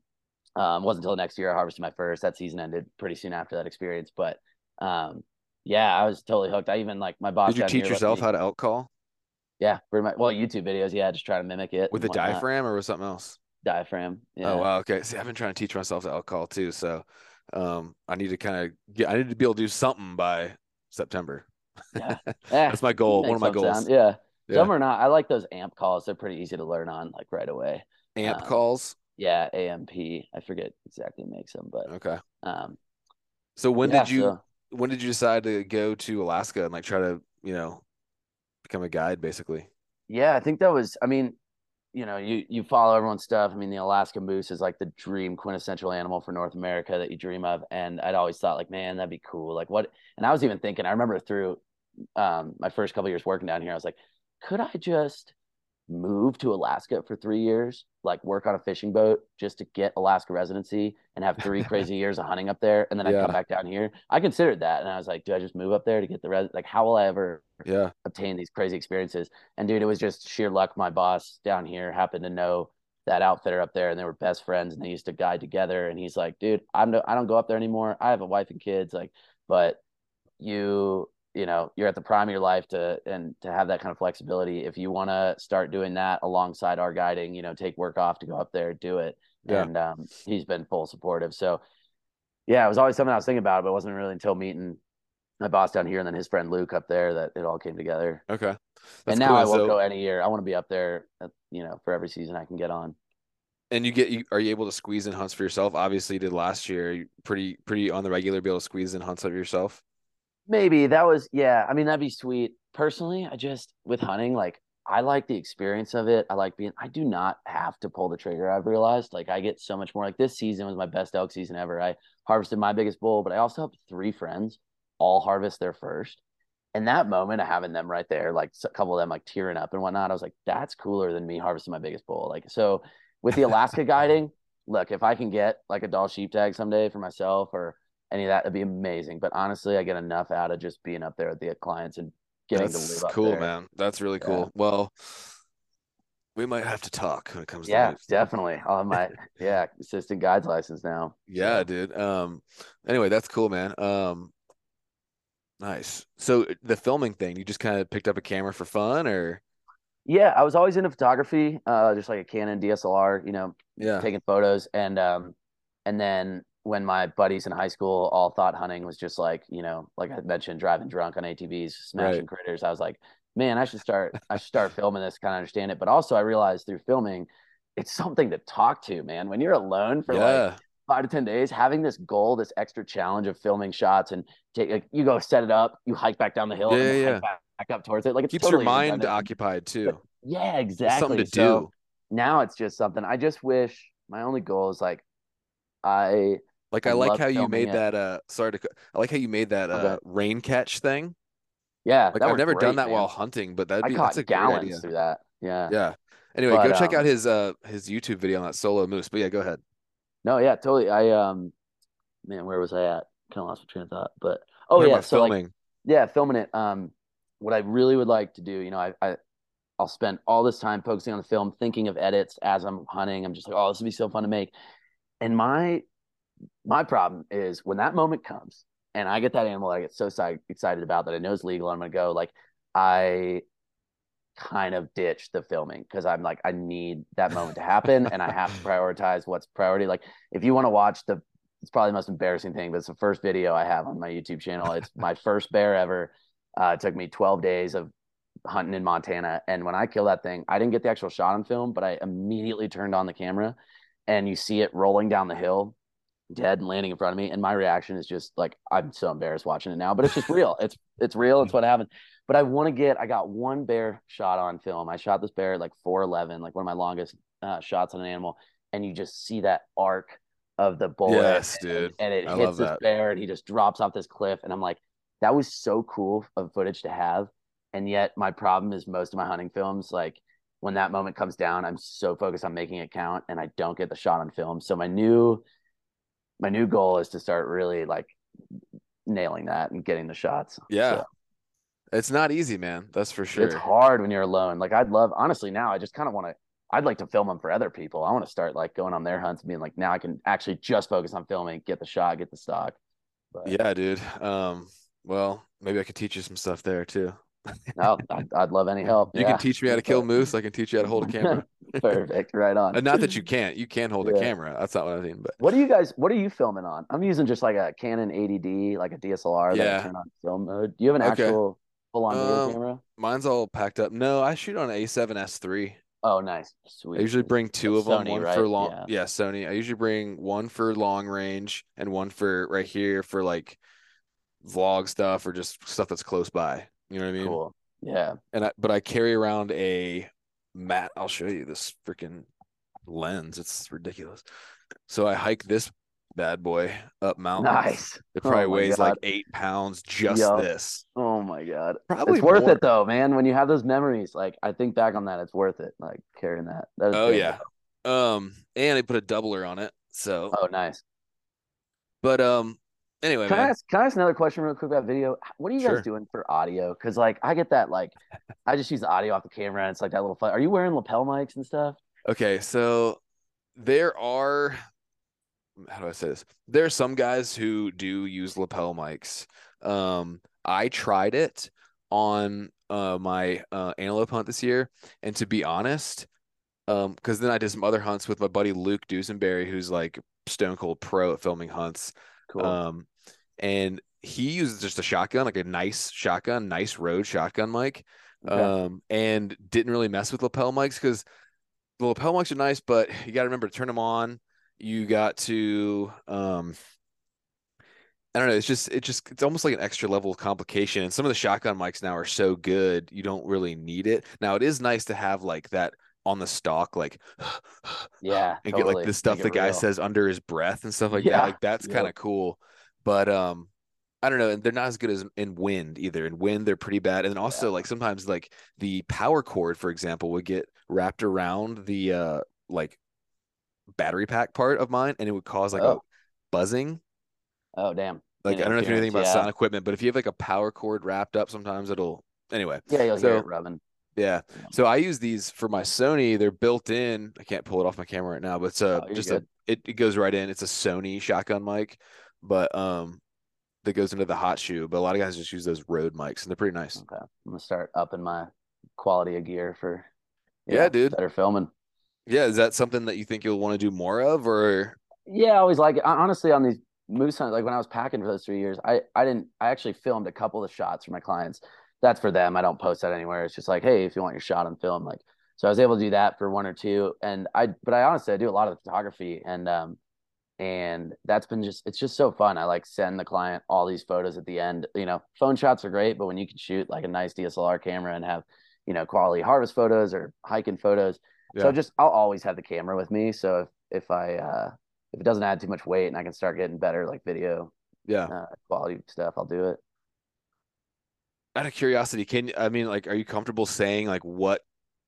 um wasn't until the next year I harvested my first. That season ended pretty soon after that experience. But um yeah, I was totally hooked. I even like my boss. Did you teach yourself how to elk call? Yeah, pretty much. Well, YouTube videos, yeah, just try to mimic it with a diaphragm or with something else. Diaphragm. Oh, yeah. Oh wow. Okay. See, I've been trying to teach myself the call too, so um, I need to kind of get. I need to be able to do something by September. Yeah, that's my goal. One of my goals. Sound. Yeah. yeah. Some are not. I like those amp calls. They're pretty easy to learn on, like right away. Amp um, calls. Yeah, AMP. I forget exactly what makes them, but okay. Um, so when yeah, did you so, when did you decide to go to Alaska and like try to you know become a guide basically? Yeah, I think that was. I mean, you know, you you follow everyone's stuff. I mean, the Alaska moose is like the dream quintessential animal for North America that you dream of, and I'd always thought like, man, that'd be cool. Like what? And I was even thinking. I remember through um, my first couple years working down here, I was like, could I just move to Alaska for three years, like work on a fishing boat just to get Alaska residency and have three crazy years of hunting up there, and then yeah. I come back down here. I considered that, and I was like, do I just move up there to get the res? Like, how will I ever yeah obtain these crazy experiences? And dude, it was just sheer luck. My boss down here happened to know that outfitter up there, and they were best friends, and they used to guide together. And he's like, dude, I'm no, I don't go up there anymore. I have a wife and kids, like, but you you know you're at the prime of your life to and to have that kind of flexibility. If you want to start doing that alongside our guiding you know take work off to go up there do it. Yeah. and um, he's been full supportive. So yeah it was always something i was thinking about but it wasn't really until meeting my boss down here and then his friend luke up there that it all came together. Okay. That's and now cool. i won't so, go any year. I want to be up there at, you know for every season i can get on. And you get you are you able to squeeze in hunts for yourself? Obviously you did last year. Pretty pretty on the regular be able to squeeze in hunts of yourself Maybe that was yeah. I mean, that'd be sweet. Personally, I just with hunting, like I like the experience of it. I like being. I do not have to pull the trigger. I've realized like I get so much more. Like this season was my best elk season ever. I harvested my biggest bull, but I also have three friends all harvest their first. And that moment of having them right there, like a couple of them like tearing up and whatnot, I was like, that's cooler than me harvesting my biggest bull. Like so, with the Alaska guiding, look, if I can get like a Dall sheep tag someday for myself or any of that would be amazing. But honestly, I get enough out of just being up there with the clients and getting That's to live up cool, there. man. That's really cool. Yeah. Well, we might have to talk when it comes yeah, to definitely. I'll have my yeah, assistant guides license now. Yeah, dude. Um anyway, that's cool, man. Um nice. So the filming thing, you just kind of picked up a camera for fun or yeah, I was always into photography, uh, just like a Canon DSLR, you know, yeah, taking photos, and um, and then when my buddies in high school all thought hunting was just like you know like i mentioned driving drunk on atvs smashing right. critters. I was like man i should start i should start filming this kind of understand it. But also i realized through filming it's something to talk to man. When you're alone for yeah. like five to ten days having this goal this extra challenge of filming shots and take like you go set it up you hike back down the hill yeah, and yeah. Back, back, up towards it. Like it keeps totally your mind occupied too. But yeah exactly something to so do. now it's just something i just wish my only goal is like i like I, I like how you made it. that. Uh, sorry to. I like how you made that uh rain catch thing. Yeah, like I've never great, done that man. while hunting, but that'd be I that's a gallons idea. through that. Yeah. Yeah. Anyway, but, go check um, out his uh his YouTube video on that solo moose. But yeah, go ahead. No, yeah, totally. I um, man, where was I at? Kind of lost my train of thought. But oh yeah, so filming. like yeah, filming it. Um, what I really would like to do, you know, I I I'll spend all this time focusing on the film, thinking of edits as I'm hunting. I'm just like, oh, this would be so fun to make. And my my problem is when that moment comes and I get that animal I get so excited about that I know is legal, I'm gonna go like I kind of ditch the filming because I'm like I need that moment to happen and I have to prioritize what's priority. Like if you want to watch the it's probably the most embarrassing thing, but it's the first video I have on my YouTube channel. It's my first bear ever. Uh, it took me 12 days of hunting in Montana. And when I kill that thing, I didn't get the actual shot on film, but I immediately turned on the camera and you see it rolling down the hill dead and landing in front of me and my reaction is just like i'm so embarrassed watching it now but it's just real. It's it's real. It's what happened. But i want to get i got one bear shot on film. I shot this bear at like 411 like one of my longest uh, shots on an animal and you just see that arc of the bullet yes and, dude. and it I hits this bear and he just drops off this cliff and i'm like that was so cool of footage to have and yet my problem is most of my hunting films like when that moment comes down, I'm so focused on making it count and I don't get the shot on film. So my new my new goal is to start really like nailing that and getting the shots. Yeah. So, it's not easy, man. That's for sure. It's hard when you're alone. Like I'd love honestly now I just kind of want to I'd like to film them for other people. I want to start like going on their hunts and being like now I can actually just focus on filming, get the shot, get the stock. But, yeah, dude. Um well, maybe I could teach you some stuff there too. no, I'd, I'd, love any help. You yeah. can teach me how to kill moose. I can teach you how to hold a camera. Perfect. Right on. And not that you can't. You can hold yeah. a camera. That's not what I mean. But what are you guys? What are you filming on? I'm using just like a Canon 80D, like a DSLR. Yeah. turn on film mode. Do you have an okay. actual full-on um, camera? Mine's all packed up. No, I shoot on an A7S3. Oh, nice. Sweet. I usually bring two of them. One right? for long. Yeah. yeah, Sony. I usually bring one for long range and one for right here for like vlog stuff or just stuff that's close by. You know what I mean? Cool. Yeah. And I, but I carry around a mat. I'll show you this freaking lens. It's ridiculous. So I hike this bad boy up mountain. Nice. It probably oh weighs god. like eight pounds. Just yep. this. Oh my god. Probably it's worth more. it though, man. When you have those memories, like I think back on that, it's worth it. Like carrying that. that oh yeah. Um, and I put a doubler on it. So. Oh nice. But um, Anyway, can man. I ask? Can I ask another question real quick about video? What are you sure. guys doing for audio? Because like I get that like I just use the audio off the camera and it's like that little fun. Are you wearing lapel mics and stuff? Okay, so there are how do I say this? There are some guys who do use lapel mics. Um, I tried it on uh, my uh, antelope hunt this year, and to be honest, um, because then I did some other hunts with my buddy Luke Dusenberry, who's like stone cold pro at filming hunts. Cool. Um, and he uses just a shotgun, like a nice shotgun, nice Rode shotgun mic. Okay. Um, and didn't really mess with lapel mics because the lapel mics are nice, but you got to remember to turn them on. You got to, um, I don't know. It's just, it just, it's almost like an extra level of complication. And some of the shotgun mics now are so good, you don't really need it. Now, it is nice to have like that on the stock, like yeah, and totally. get like the stuff the guy real. says under his breath and stuff like yeah. that. Like that's kind of cool. But um, I don't know, and they're not as good as in wind either. In wind, they're pretty bad. And then also yeah. like sometimes like the power cord, for example, would get wrapped around the uh like battery pack part of mine, and it would cause like oh. a buzzing. Oh damn! Like I don't know if you know anything about yeah. sound equipment, but if you have like a power cord wrapped up, sometimes it'll. Anyway, yeah, you'll so, hear it rubbing. Yeah. So I use these for my Sony. They're built in. I can't pull it off my camera right now, but it's a oh, just good. a it, it goes right in. It's a Sony shotgun mic, but um that goes into the hot shoe. But a lot of guys just use those Rode mics and they're pretty nice. Okay. I'm gonna start upping my quality of gear for yeah, yeah dude. Better filming. Yeah, is that something that you think you'll want to do more of or yeah, I always like it. honestly on these moose hunts, like when I was packing for those three years, I I didn't I actually filmed a couple of shots for my clients that's for them. I don't post that anywhere. It's just like, hey, if you want your shot on film, like so I was able to do that for one or two. And I but I honestly I do a lot of the photography and um and that's been just it's just so fun. I like send the client all these photos at the end. You know, phone shots are great, but when you can shoot like a nice DSLR camera and have, you know, quality harvest photos or hiking photos. Yeah. So just I'll always have the camera with me. So if if I uh if it doesn't add too much weight and I can start getting better like video yeah uh, quality stuff, I'll do it out of curiosity, can I mean like are you comfortable saying like what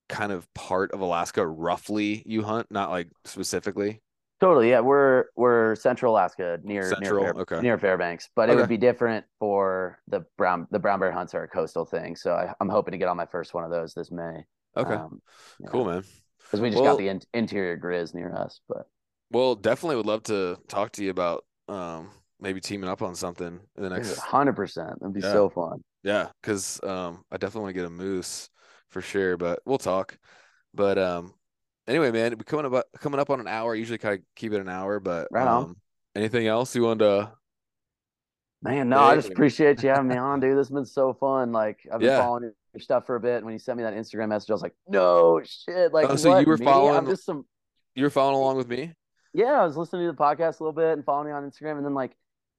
kind of part of Alaska roughly you hunt, not like specifically? Totally, yeah. We're we're Central Alaska near Central, near, Fair, okay. near Fairbanks, but okay. it would be different for the brown the brown bear hunts are a coastal thing. So I, am hoping to get on my first one of those this May. Okay, um, cool, man. Because we just well, got the in, interior Grizz near us, but well, definitely would love to talk to you about um maybe teaming up on something in the next. Hundred percent, that'd be yeah. so fun. Yeah, because um, I definitely want to get a moose for sure, but we'll talk. But um, anyway, man, we coming up coming up on an hour. I usually kind of keep it an hour, but right um, on. Anything else you want to? Man, no, I just appreciate you having me on, dude. This has been so fun. Like I've been yeah. following your stuff for a bit. When you sent me that Instagram message, I was like, no shit. Like, oh, so what, you were me? following? I'm just some. You were following along with me. Yeah, I was listening to the podcast a little bit and following you on Instagram, and then like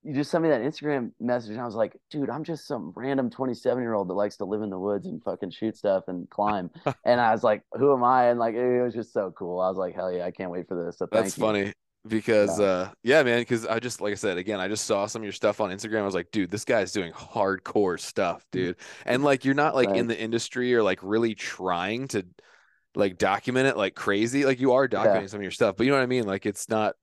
you just sent me that Instagram message, and I was like, dude, I'm just some random 27 year old that likes to live in the woods and fucking shoot stuff and climb. and I was like, who am I? And like, it was just so cool. I was like, hell yeah, I can't wait for this. So that's funny because yeah. uh yeah man because i just like i said again i just saw some of your stuff on instagram i was like dude this guy's doing hardcore stuff dude and like you're not like right. in the industry or like really trying to like document it like crazy. Like you are documenting yeah. some of your stuff, but you know what I mean? Like it's not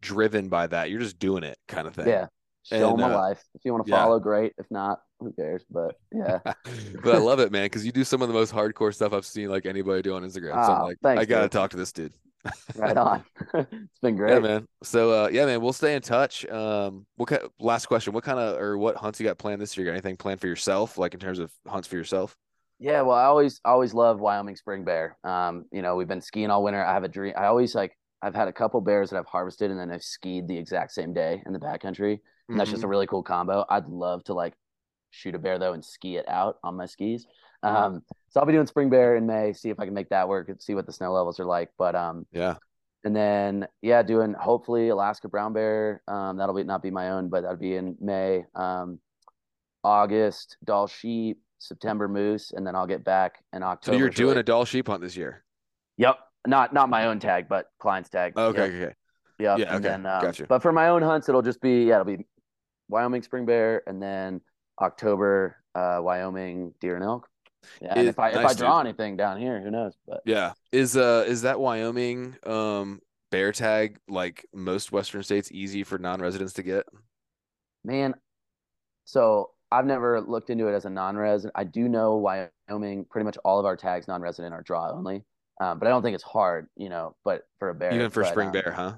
driven by that. You're just doing it kind of thing. Yeah. Show and, them a uh, life. If you want to yeah. follow, great. If not, who cares? But yeah. but I love it, man, because you do some of the most hardcore stuff I've seen like anybody do on Instagram. Oh, so I'm ah, like, thanks, I gotta dude. talk to this dude. right on. it's been great. Yeah, man. So uh yeah, man, we'll stay in touch. Um what kind last question. What kind of or what hunts you got planned this year? Got anything planned for yourself, like in terms of hunts for yourself? Yeah, well, I always always love Wyoming spring bear. Um, you know, we've been skiing all winter. I have a dream. I always like I've had a couple bears that I've harvested and then I've skied the exact same day in the backcountry. And mm-hmm. that's just a mm-hmm. really cool combo. I'd love to like shoot a bear though and ski it out on my skis. Mm-hmm. Um, so I'll be doing spring bear in May, see if I can make that work and see what the snow levels are like. But um, yeah. And then yeah, doing hopefully Alaska brown bear. Um, that'll be not be my own, but that'll be in May. Um, August Dall sheep, September moose, and then I'll get back in October. So you're doing a Dall sheep hunt this year? Yep. Not not my own tag, but client's tag. Okay, yep. okay. Yep. Yeah. And okay. Then, um, gotcha. But for my own hunts, it'll just be yeah, it'll be Wyoming spring bear, and then October uh, Wyoming deer and elk. Yeah, and if I nice if I draw dude. anything down here, who knows? But yeah, is uh is that Wyoming um bear tag like most Western states easy for non-residents to get? Man, so I've never looked into it as a non-res. I do know Wyoming. Pretty much all of our tags non-resident are draw only. Um, but I don't think it's hard, you know. But for a bear, even for but, spring um, bear, huh?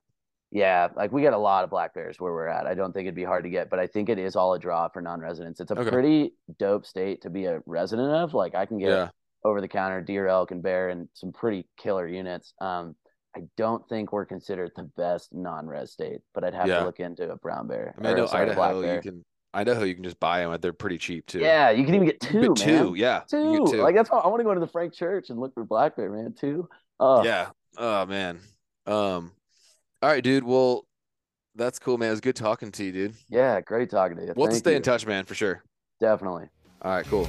Yeah, like we get a lot of black bears where we're at. I don't think it'd be hard to get, but I think it is all a draw for non-residents. It's a okay. pretty dope state to be a resident of. Like I can get yeah. over the counter deer, elk, and bear, and some pretty killer units. Um, I don't think we're considered the best non-res state, but I'd have yeah. to look into a brown bear. I mean, I know Idaho, you can Idaho, you can just buy them. They're pretty cheap too. Yeah, you can even get two. Get two, yeah, two. two. Like that's why I want to go to the Frank Church and look for black bear, man. Two. Oh. Yeah. Oh man. Um. All right, dude. Well, that's cool, man. It was good talking to you, dude. Yeah, great talking to you. We'll Thank stay you. in touch, man, for sure. Definitely. All right, cool.